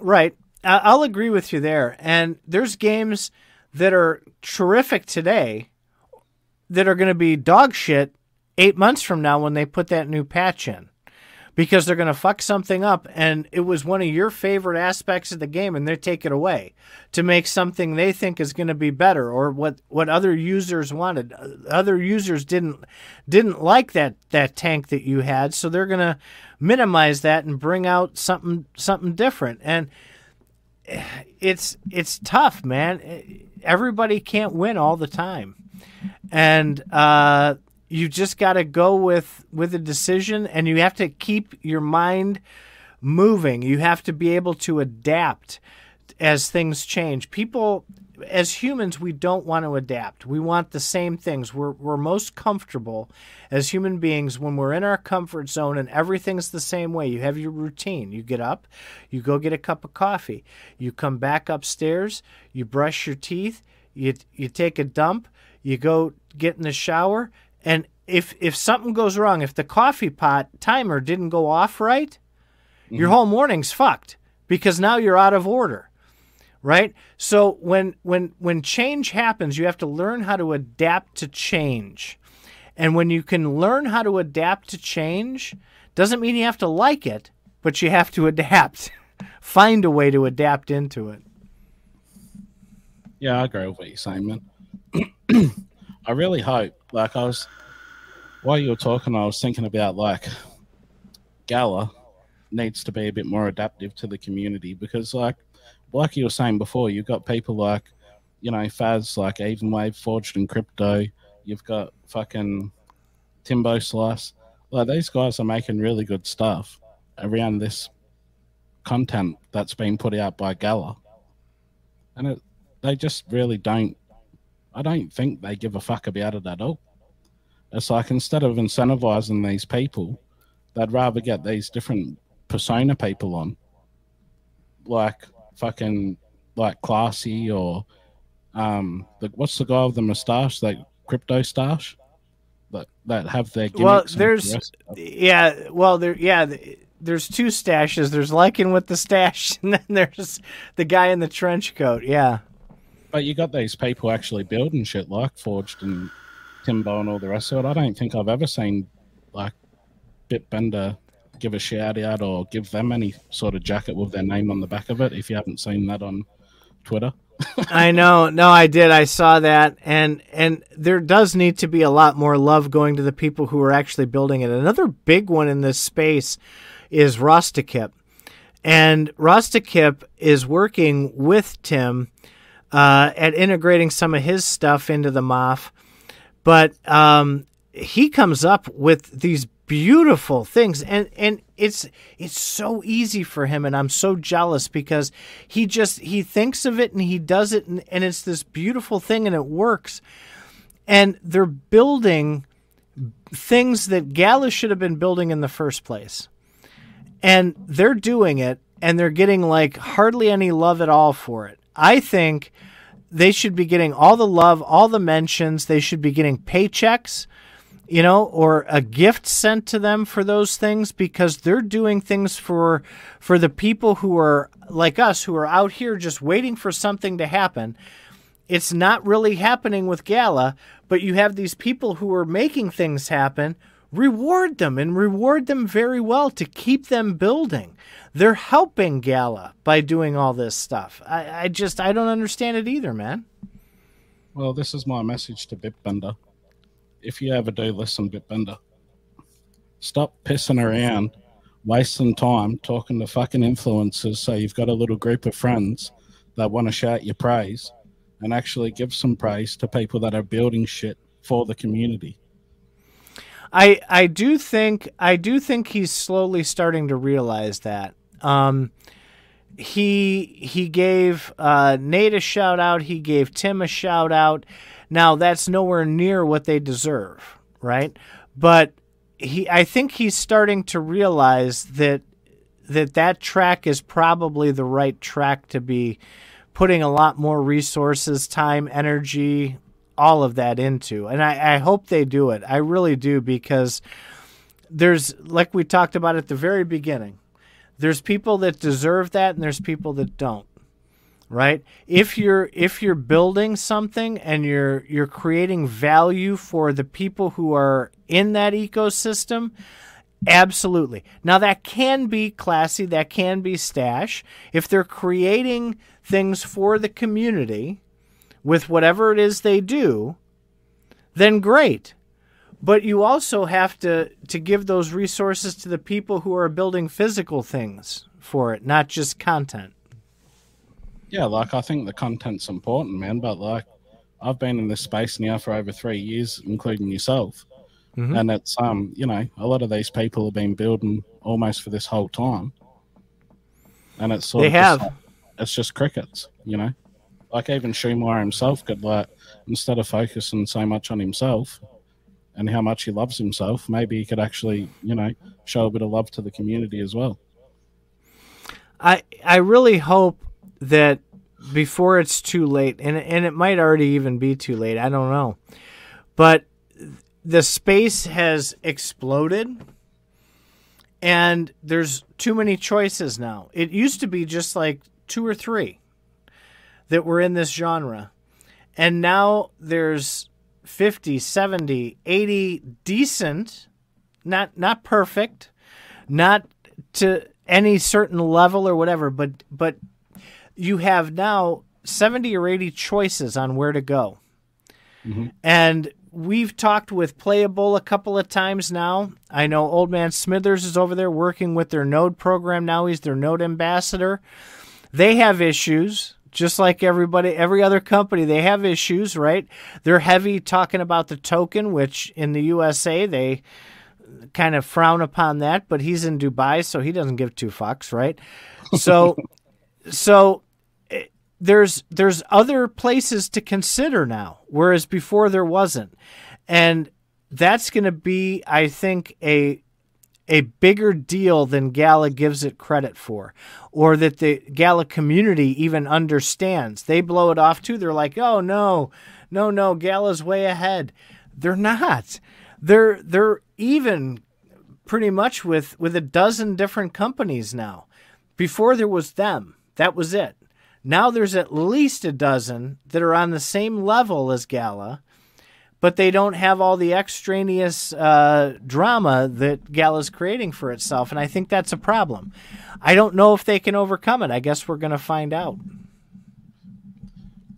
Right. I'll agree with you there. And there's games that are terrific today that are going to be dog shit eight months from now when they put that new patch in because they're going to fuck something up and it was one of your favorite aspects of the game and they take it away to make something they think is going to be better or what what other users wanted. Other users didn't didn't like that that tank that you had so they're going to minimize that and bring out something something different. And it's it's tough man. Everybody can't win all the time. And uh you just got to go with with a decision and you have to keep your mind moving. You have to be able to adapt as things change. People as humans we don't want to adapt. We want the same things. We're, we're most comfortable as human beings when we're in our comfort zone and everything's the same way. You have your routine. You get up you go get a cup of coffee. You come back upstairs you brush your teeth you, you take a dump you go get in the shower and if if something goes wrong, if the coffee pot timer didn't go off right, mm-hmm. your whole morning's fucked because now you're out of order. Right? So when when when change happens, you have to learn how to adapt to change. And when you can learn how to adapt to change, doesn't mean you have to like it, but you have to <laughs> adapt find a way to adapt into it. Yeah, I agree with what you're saying, man. <clears throat> I really hope, like, I was, while you were talking, I was thinking about, like, Gala needs to be a bit more adaptive to the community because, like, like you were saying before, you've got people like, you know, Faz, like Evan Wave, Forged in Crypto. You've got fucking Timbo Slice. Like, these guys are making really good stuff around this content that's been put out by Gala. And it, they just really don't I don't think they give a fuck about it at all. It's like instead of incentivizing these people, they'd rather get these different persona people on, like fucking like classy or um, the, what's the guy with the moustache, like crypto stash, that that have their well, there's the yeah, well there yeah. There's two stashes. There's Lycan with the stash, <laughs> and then there's the guy in the trench coat. Yeah. But you got these people actually building shit like Forged and Timbo and all the rest of it. I don't think I've ever seen like Bitbender give a shout out or give them any sort of jacket with their name on the back of it. If you haven't seen that on Twitter. <laughs> I know. No, I did. I saw that, and and there does need to be a lot more love going to the people who are actually building it. Another big one in this space is Rostakip, and Rostakip is working with Tim uh, at integrating some of his stuff into the MOF. But um, he comes up with these beautiful things. And and it's it's so easy for him and I'm so jealous because he just he thinks of it and he does it and, and it's this beautiful thing and it works. And they're building things that Gala should have been building in the first place. And they're doing it and they're getting like hardly any love at all for it I think they should be getting all the love, all the mentions. They should be getting paychecks, you know, or a gift sent to them for those things because they're doing things for for the people who are like us who are out here just waiting for something to happen. It's not really happening with Gala, but you have these people who are making things happen. Reward them and reward them very well to keep them building they're helping Gala by doing all this stuff. I, I just I don't understand it either, man. Well, this is my message to Bitbender. If you ever do listen, Bitbender, stop pissing around, wasting time talking to fucking influencers so you've got a little group of friends that want to shout your praise and actually give some praise to people that are building shit for the community. I I do think I do think he's slowly starting to realize that. Um, he he gave uh, Nate a shout out. He gave Tim a shout out. Now that's nowhere near what they deserve, right? But he, I think he's starting to realize that that that track is probably the right track to be putting a lot more resources, time, energy, all of that into. And I, I hope they do it. I really do because there's like we talked about at the very beginning there's people that deserve that and there's people that don't right if you're if you're building something and you're you're creating value for the people who are in that ecosystem absolutely now that can be classy that can be stash if they're creating things for the community with whatever it is they do then great but you also have to to give those resources to the people who are building physical things for it, not just content. Yeah, like I think the content's important, man. But like, I've been in this space now for over three years, including yourself, mm-hmm. and it's um, you know, a lot of these people have been building almost for this whole time, and it's sort they of have. Just, it's just crickets, you know. Like even Schumacher himself could like instead of focusing so much on himself, and how much he loves himself, maybe he could actually, you know, show a bit of love to the community as well. I I really hope that before it's too late, and and it might already even be too late. I don't know, but the space has exploded, and there's too many choices now. It used to be just like two or three that were in this genre, and now there's 50, 70, 80 decent, not not perfect, not to any certain level or whatever, but but you have now 70 or 80 choices on where to go. Mm-hmm. And we've talked with Playable a couple of times now. I know Old Man Smithers is over there working with their Node program now. He's their Node ambassador. They have issues, just like everybody, every other company. They have issues, right? They're heavy talking about the token, which in the USA they kind of frown upon that. But he's in Dubai, so he doesn't give two fucks, right? So, <laughs> so eh, there's there's other places to consider now, whereas before there wasn't, and that's going to be, I think, a a bigger deal than Gala gives it credit for, or that the Gala community even understands. They blow it off too. They're like, "Oh no, no, no, Gala's way ahead." They're not. They're they're even pretty much with with a dozen different companies now. Before there was them. That was it. Now there's at least a dozen that are on the same level as Gala, but they don't have all the extraneous uh, drama that Gala's creating for itself. And I think that's a problem. I don't know if they can overcome it. I guess we're going to find out.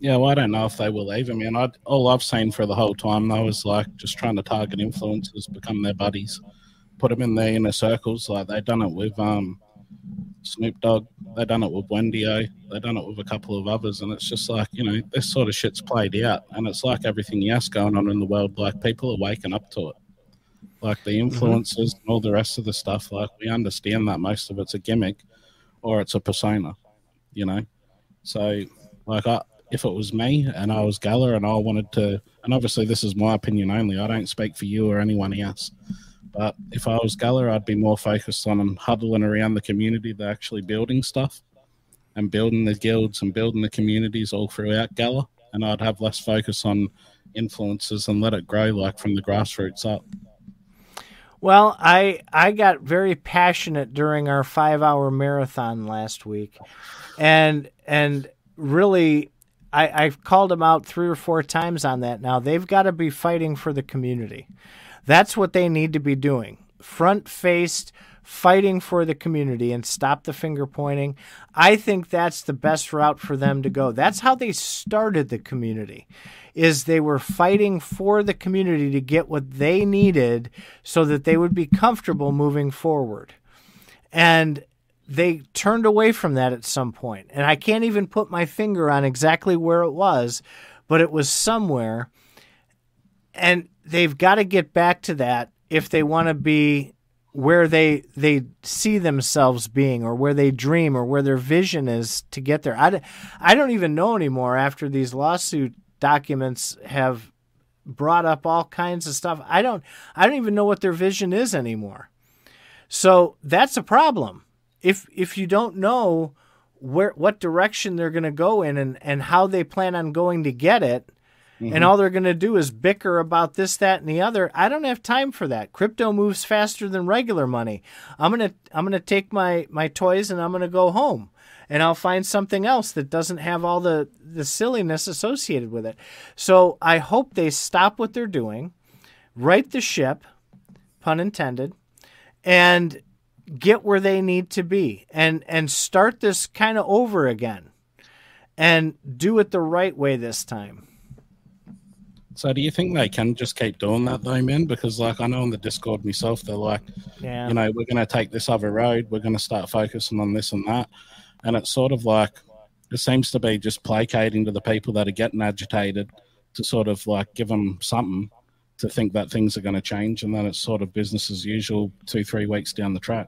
Yeah, well, I don't know if they will man. I, all I've seen for the whole time, though, is like just trying to target influencers, become their buddies, put them in their inner circles. Like they've done it with um, Snoop Dogg. They done it with Wendy-O. They done it with a couple of others, and it's just like you know this sort of shit's played out, and it's like everything else going on in the world. Like people are waking up to it, like the influencers mm-hmm. and all the rest of the stuff. Like we understand that most of it's a gimmick, or it's a persona, you know. So like I, if it was me and I was Gala and I wanted to, and obviously this is my opinion only. I don't speak for you or anyone else. But if I was Gala, I'd be more focused on them huddling around the community than actually building stuff and building the guilds and building the communities all throughout Gala. And I'd have less focus on influences and let it grow like from the grassroots up. Well, I I got very passionate during our five hour marathon last week, and and really I, I've called them out three or four times on that. Now they've got to be fighting for the community. That's what they need to be doing. Front faced, fighting for the community and stop the finger pointing. I think that's the best route for them to go. That's how they started the community. Is they were fighting for the community to get what they needed so that they would be comfortable moving forward. And they turned away from that at some point. And I can't even put my finger on exactly where it was, but it was somewhere. And they've got to get back to that if they want to be where they they see themselves being or where they dream or where their vision is to get there. I, I don't even know anymore after these lawsuit documents have brought up all kinds of stuff. I don't I don't even know what their vision is anymore. So that's a problem. If if you don't know where what direction they're going to go in and and how they plan on going to get it, mm-hmm. and all they're going to do is bicker about this, that, and the other. I don't have time for that. Crypto moves faster than regular money. I'm gonna I'm gonna take my my toys and I'm gonna go home and I'll find something else that doesn't have all the, the silliness associated with it. So I hope they stop what they're doing, right the ship, pun intended, and get where they need to be and and start this kind of over again and do it the right way this time. So do you think they can just keep doing that though, man? Because like I know on the Discord myself, they're like, yeah. you know, we're going to take this other road. We're going to start focusing on this and that, and it's sort of like it seems to be just placating to the people that are getting agitated to sort of like give them something to think that things are going to change, and then it's sort of business as usual two three weeks down the track.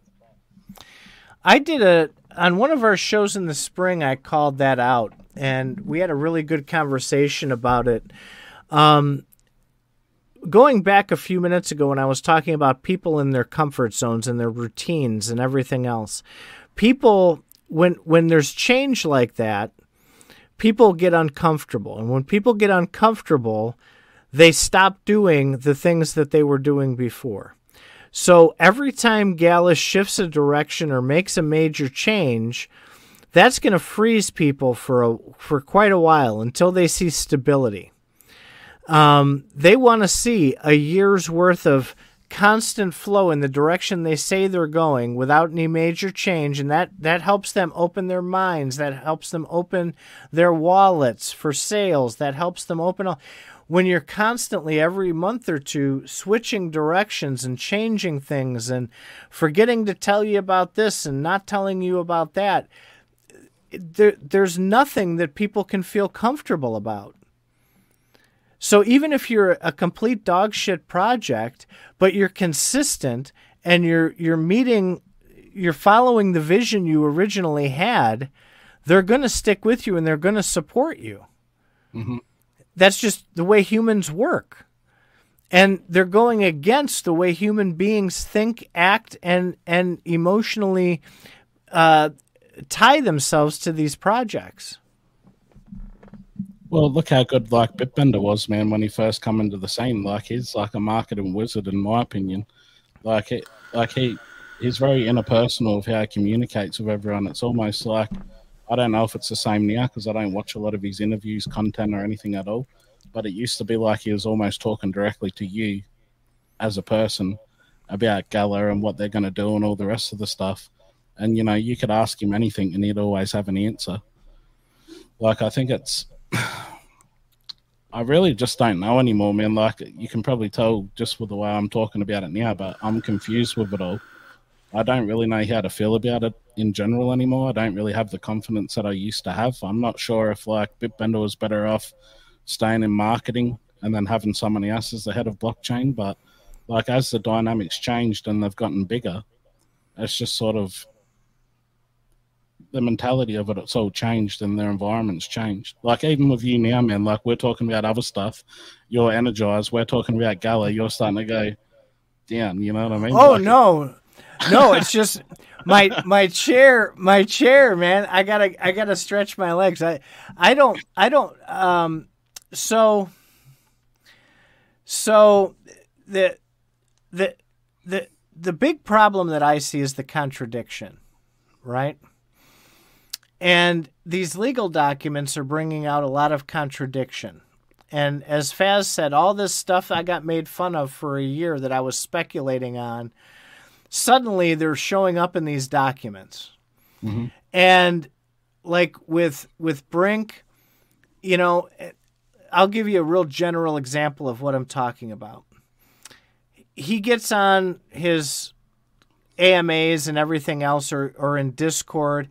I did a on one of our shows in the spring. I called that out, and we had a really good conversation about it um, going back a few minutes ago when I was talking about people in their comfort zones and their routines and everything else, people when when there's change like that, people get uncomfortable, and when people get uncomfortable, they stop doing the things that they were doing before. So every time Gallus shifts a direction or makes a major change, that's going to freeze people for a, for quite a while until they see stability. Um, they want to see a year's worth of constant flow in the direction they say they're going without any major change and that that helps them open their minds that helps them open their wallets for sales that helps them open all when you're constantly every month or two switching directions and changing things and forgetting to tell you about this and not telling you about that there, there's nothing that people can feel comfortable about so even if you're a complete dog shit project, but you're consistent and you're you're meeting you're following the vision you originally had, they're going to stick with you and they're going to support you. Mm-hmm. That's just the way humans work. And they're going against the way human beings think, act, and and emotionally uh, tie themselves to these projects. Well, look how good like Bitbender was, man, when he first come into the scene. Like he's like a marketing wizard, in my opinion. Like it, like he, he's very interpersonal of how he communicates with everyone. It's almost like I don't know if it's the same now because I don't watch a lot of his interviews, content, or anything at all. But it used to be like he was almost talking directly to you as a person about Gala and what they're going to do and all the rest of the stuff. And you know, you could ask him anything and he'd always have an answer. Like I think it's <sighs> I really just don't know anymore, man. Like you can probably tell just with the way I'm talking about it now, but I'm confused with it all. I don't really know how to feel about it in general anymore. I don't really have the confidence that I used to have. I'm not sure if like Bitbender was better off staying in marketing and then having somebody else as the head of blockchain. But like as the dynamics changed and they've gotten bigger, it's just sort of the mentality of it, it's all changed and their environment's changed. Like even with you now, man, like we're talking about other stuff. You're energized. We're talking about Gala. You're starting to go down. You know what I mean? Oh like, no, no. It's just my my chair, my chair, man. I gotta I gotta stretch my legs. I I don't I don't. Um. So. So, the the the the big problem that I see is the contradiction, right? And these legal documents are bringing out a lot of contradiction. And as Faz said, all this stuff I got made fun of for a year that I was speculating on, suddenly they're showing up in these documents. Mm-hmm. And like with with Brink, you know, I'll give you a real general example of what I'm talking about. He gets on his AMAs and everything else or, or in Discord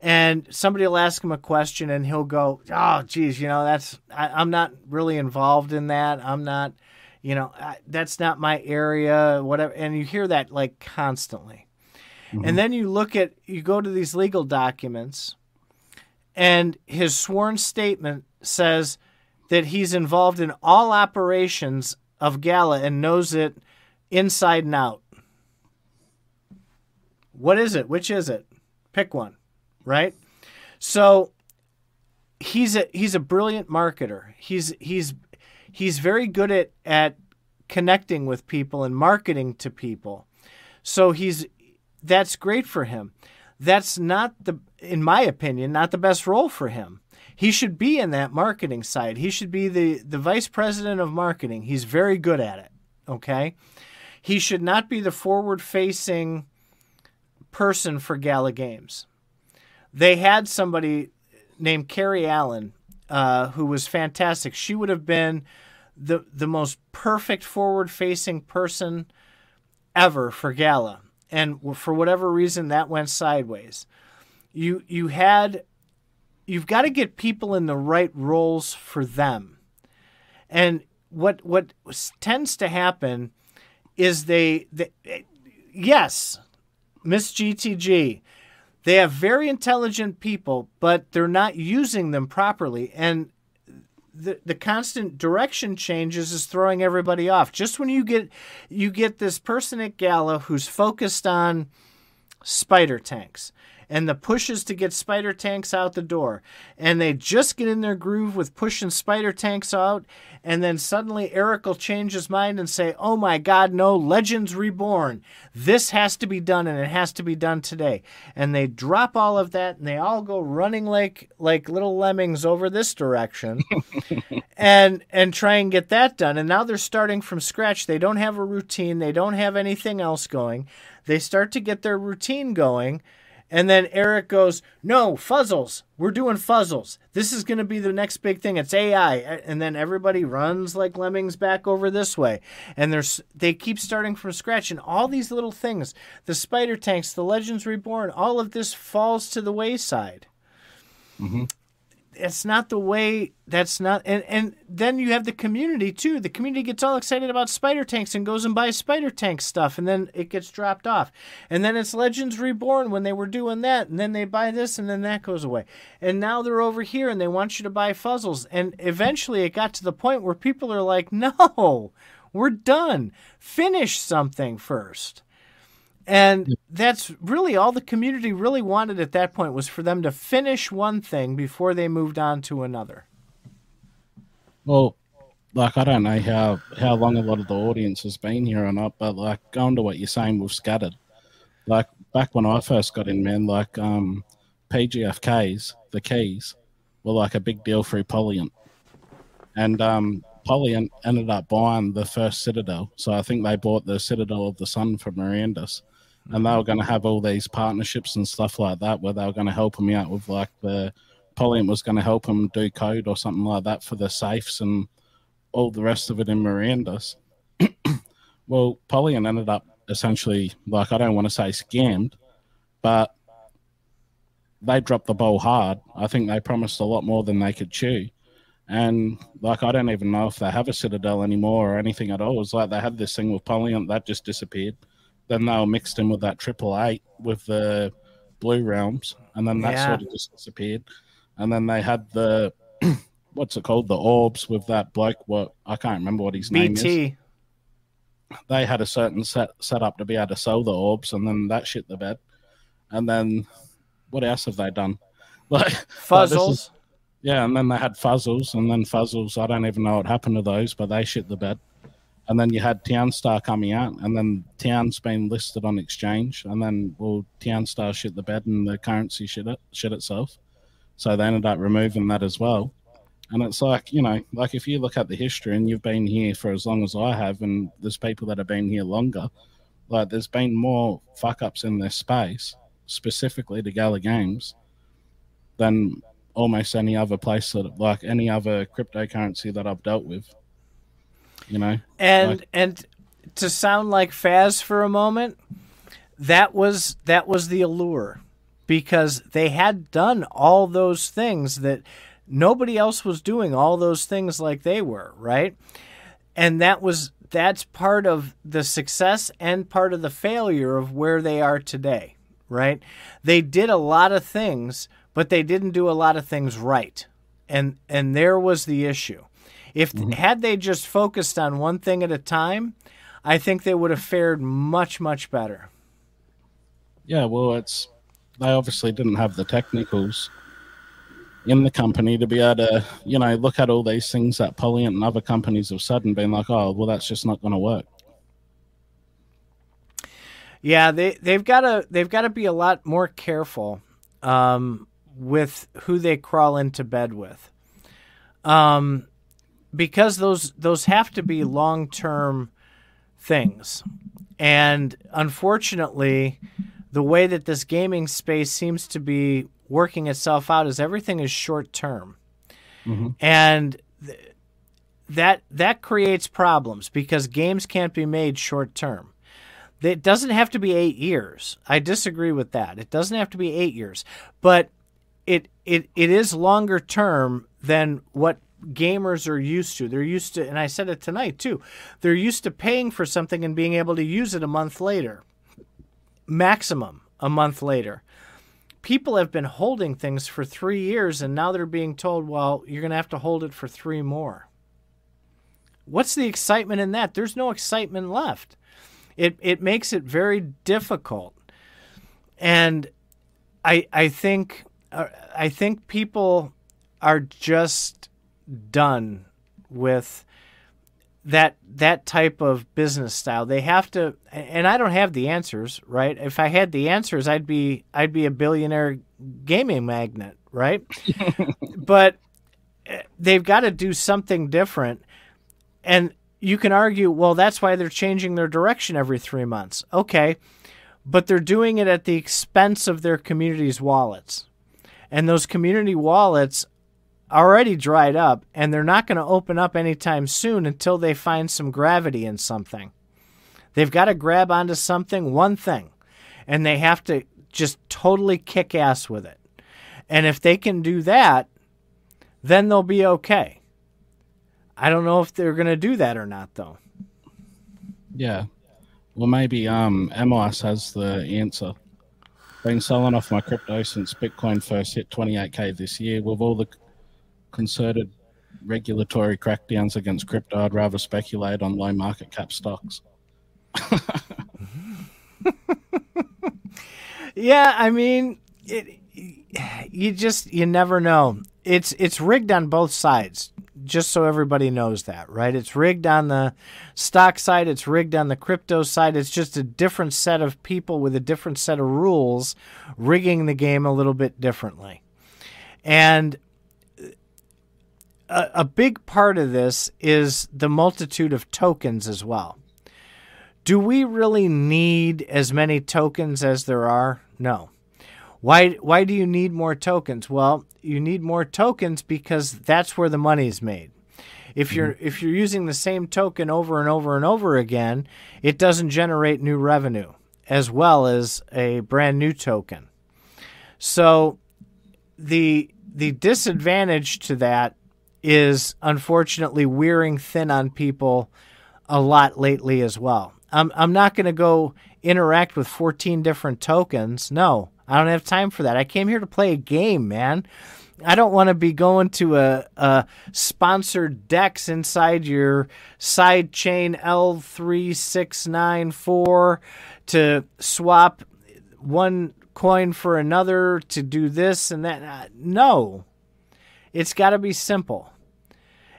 and somebody will ask him a question and he'll go oh geez you know that's I, am not really involved in that. I'm not you know I, that's not my area whatever. And you hear that like constantly. Mm-hmm. and then you look at you go to these legal documents and his sworn statement says that he's involved in all operations of gala and knows it inside and out. What is it? Which is it? Pick one right? So he's a he's a brilliant marketer. He's he's he's very good at at connecting with people and marketing to people. So he's that's great for him. That's not the in my opinion not the best role for him. He should be in that marketing side. He should be the the vice president of marketing. He's very good at it. Okay? He should not be the forward facing person for Gala Games they had somebody named Carrie Allen uh, who was fantastic. She would have been the the most perfect forward facing person ever for Gala, and for whatever reason that went sideways. You you had you've got to get people in the right roles for them, and what what tends to happen is they, they yes, Miss GTG they have very intelligent people, but they're not using them properly. And the, the constant direction changes is throwing everybody off. Just when you get you get this person at Gala who's focused on spider tanks, and the pushes to get spider tanks out the door. And they just get in their groove with pushing spider tanks out, and then suddenly Eric will change his mind and say, Oh my god, no, Legends Reborn. This has to be done and it has to be done today. And they drop all of that and they all go running like like little lemmings over this direction <laughs> and and try and get that done. And now they're starting from scratch. They don't have a routine, they don't have anything else going. They start to get their routine going and then Eric goes, No, fuzzles. We're doing fuzzles. This is going to be the next big thing. It's AI. And then everybody runs like lemmings back over this way. And there's they keep starting from scratch. And all these little things the spider tanks, the Legends Reborn, all of this falls to the wayside. Mm-hmm it's not the way that's not and and then you have the community too. The community gets all excited about spider tanks and goes and buys spider tank stuff and then it gets dropped off. And then it's legends reborn when they were doing that and then they buy this and then that goes away. And now they're over here and they want you to buy fuzzles. And eventually it got to the point where people are like no we're done. Finish something first and that's really all the community really wanted at that point was for them to finish one thing before they moved on to another. Well, like I don't know how how long a lot of the audience has been here or not, but like going to what you're saying with scattered, like back when I first got in, man, like um, PGFKs, the keys were like a big deal for Polyient, and um, Polyient ended up buying the first Citadel, so I think they bought the Citadel of the Sun from Mirandus and they were going to have all these partnerships and stuff like that where they were going to help him out with like the Polyient was going to help him do code or something like that for the safes and all the rest of it in Mirandus. <clears throat> well, Polyient ended up essentially like I don't want to say scammed, but they dropped the ball hard. I think they promised a lot more than they could chew. And like I don't even know if they have a Citadel anymore or anything at all. It was like they had this thing with Polyient that just disappeared then they were mixed in with that triple eight with the blue realms, and then that yeah. sort of just disappeared. And then they had the <clears throat> what's it called, the orbs with that bloke. What I can't remember what his BT. name is. They had a certain set set up to be able to sell the orbs, and then that shit the bed. And then what else have they done? <laughs> Like fuzzles. Like is, yeah, and then they had fuzzles, and then fuzzles. I don't even know what happened to those, but they shit the bed and then you had Townstar coming out, and then Town's been listed on exchange, and then well, Townstar shit the bed, and the currency shit it shit itself. So they ended up removing that as well. And it's like you know, like if you look at the history, and you've been here for as long as I have, and there's people that have been here longer, like there's been more fuck ups in this space, specifically to Gala Games, than almost any other place that like any other cryptocurrency that I've dealt with you know. And like, and to sound like Faz for a moment, that was that was the allure because they had done all those things that nobody else was doing all those things like they were, right? And that was that's part of the success and part of the failure of where they are today, right? They did a lot of things, but they didn't do a lot of things right. And and there was the issue. If mm-hmm. had they just focused on one thing at a time, I think they would have fared much much better. Yeah, well, it's they obviously didn't have the technicals in the company to be able to, you know, look at all these things that Polyient and other companies have said and been like, oh, well, that's just not going to work. Yeah, they they've got to they've got to be a lot more careful um, with who they crawl into bed with. Um, because those those have to be long term things, and unfortunately, the way that this gaming space seems to be working itself out is everything is short term, mm-hmm. and th- that that creates problems because games can't be made short term. It doesn't have to be eight years. I disagree with that. It doesn't have to be eight years, but it it it is longer term than what gamers are used to. They're used to, and I said it tonight too, they're used to paying for something and being able to use it a month later, maximum a month later. People have been holding things for three years and now they're being told, well, you're going to have to hold it for three more. What's the excitement in that? There's no excitement left. It, it makes it very difficult. And I I think uh, I think people are just done with that that type of business style. They have to and I don't have the answers, right? If I had the answers, I'd be I'd be a billionaire gaming magnate, right? <laughs> but eh, they've got to do something different. And you can argue, well, that's why they're changing their direction every 3 months. Okay. But they're doing it at the expense of their community's wallets. And those community wallets already dried up and they're not going to open up anytime soon until they find some gravity in something. They've got to grab onto something, one thing, and they have to just totally kick ass with it. And if they can do that, then they'll be okay. I don't know if they're going to do that or not, though. Yeah. Well, maybe um, MOS has the answer. Been selling off my crypto since Bitcoin first hit 28k this year. With all the concerted regulatory crackdowns against crypto, I'd rather speculate on low market cap stocks. <laughs> yeah, I mean, it, you just you never know. It's it's rigged on both sides. Just so everybody knows that, right? It's rigged on the stock side, it's rigged on the crypto side. It's just a different set of people with a different set of rules rigging the game a little bit differently. And a, a big part of this is the multitude of tokens as well. Do we really need as many tokens as there are? No. Why why do you need more tokens? Well, you need more tokens because that's where the money's made. If you're mm-hmm. if you're using the same token over and over and over again, it doesn't generate new revenue as well as a brand new token. So the the disadvantage to that is unfortunately wearing thin on people a lot lately as well. I'm I'm not going to go interact with 14 different tokens. No, I don't have time for that. I came here to play a game, man. I don't want to be going to a, a sponsored DEX inside your side chain L3694 to swap one coin for another to do this and that. Uh, no, it's got to be simple.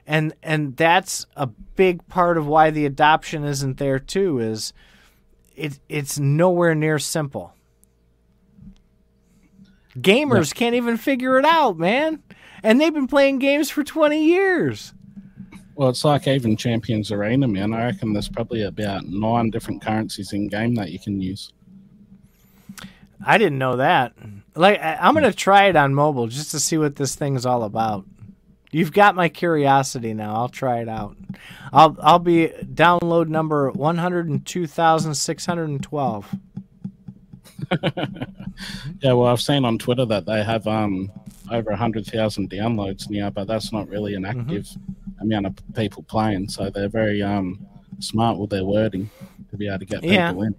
And and that's a big part of why the adoption isn't there too is it it's nowhere near simple. Gamers yeah. can't even figure it out, man. And they've been playing games for 20 years. Well, it's like even Champions Arena, man. I reckon there's probably about nine different currencies in game that you can use. I didn't know that. Like I'm gonna try it on mobile just to see what this thing's all about. You've got my curiosity now. I'll try it out. I'll I'll be download number one hundred and two thousand six hundred and twelve. <laughs> yeah, well, I've seen on Twitter that they have um over hundred thousand downloads now, but that's not really an mm-hmm. active mm-hmm. amount of people playing. So they're very um smart with their wording to be able to get people yeah. in.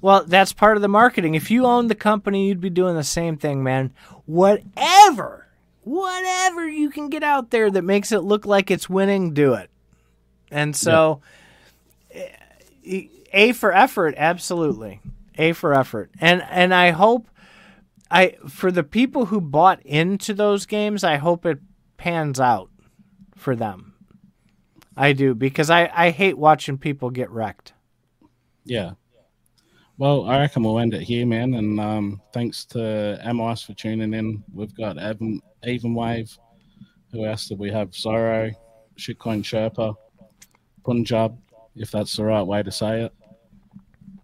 Well, that's part of the marketing. If you owned the company, you'd be doing the same thing, man. Whatever, whatever you can get out there that makes it look like it's winning, do it. And so, yeah. Eh, A for effort, absolutely. A for effort. And and I hope I for the people who bought into those games, I hope it pans out for them. I do because I I hate watching people get wrecked. Yeah. Well, I reckon we'll end it here, man. And um, thanks to MIS for tuning in. We've got Evan, Even Wave. Who else did we have? Zorro, Shitcoin Sherpa, Punjab, if that's the right way to say it.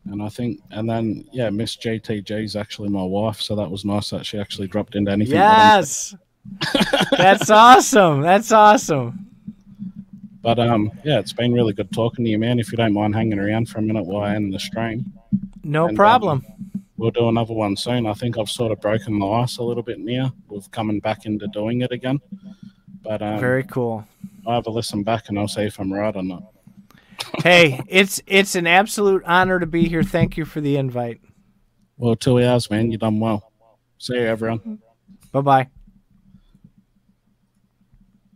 And I think, and then, yeah, Miss JTG is actually my wife. So that was nice that she actually dropped into anything. Yes. <laughs> that's awesome. That's awesome. But um, yeah, it's been really good talking to you, man. If you don't mind hanging around for a minute while I end the stream. No and, um, problem. We'll do another one soon. I think I've sort of broken the ice a little bit now with coming back into doing it again. But um, very cool. I'll have a listen back and I'll see if I'm right or not. <laughs> hey, it's it's an absolute honor to be here. Thank you for the invite. Well, two hours, man. You done well. See you, everyone. Bye bye.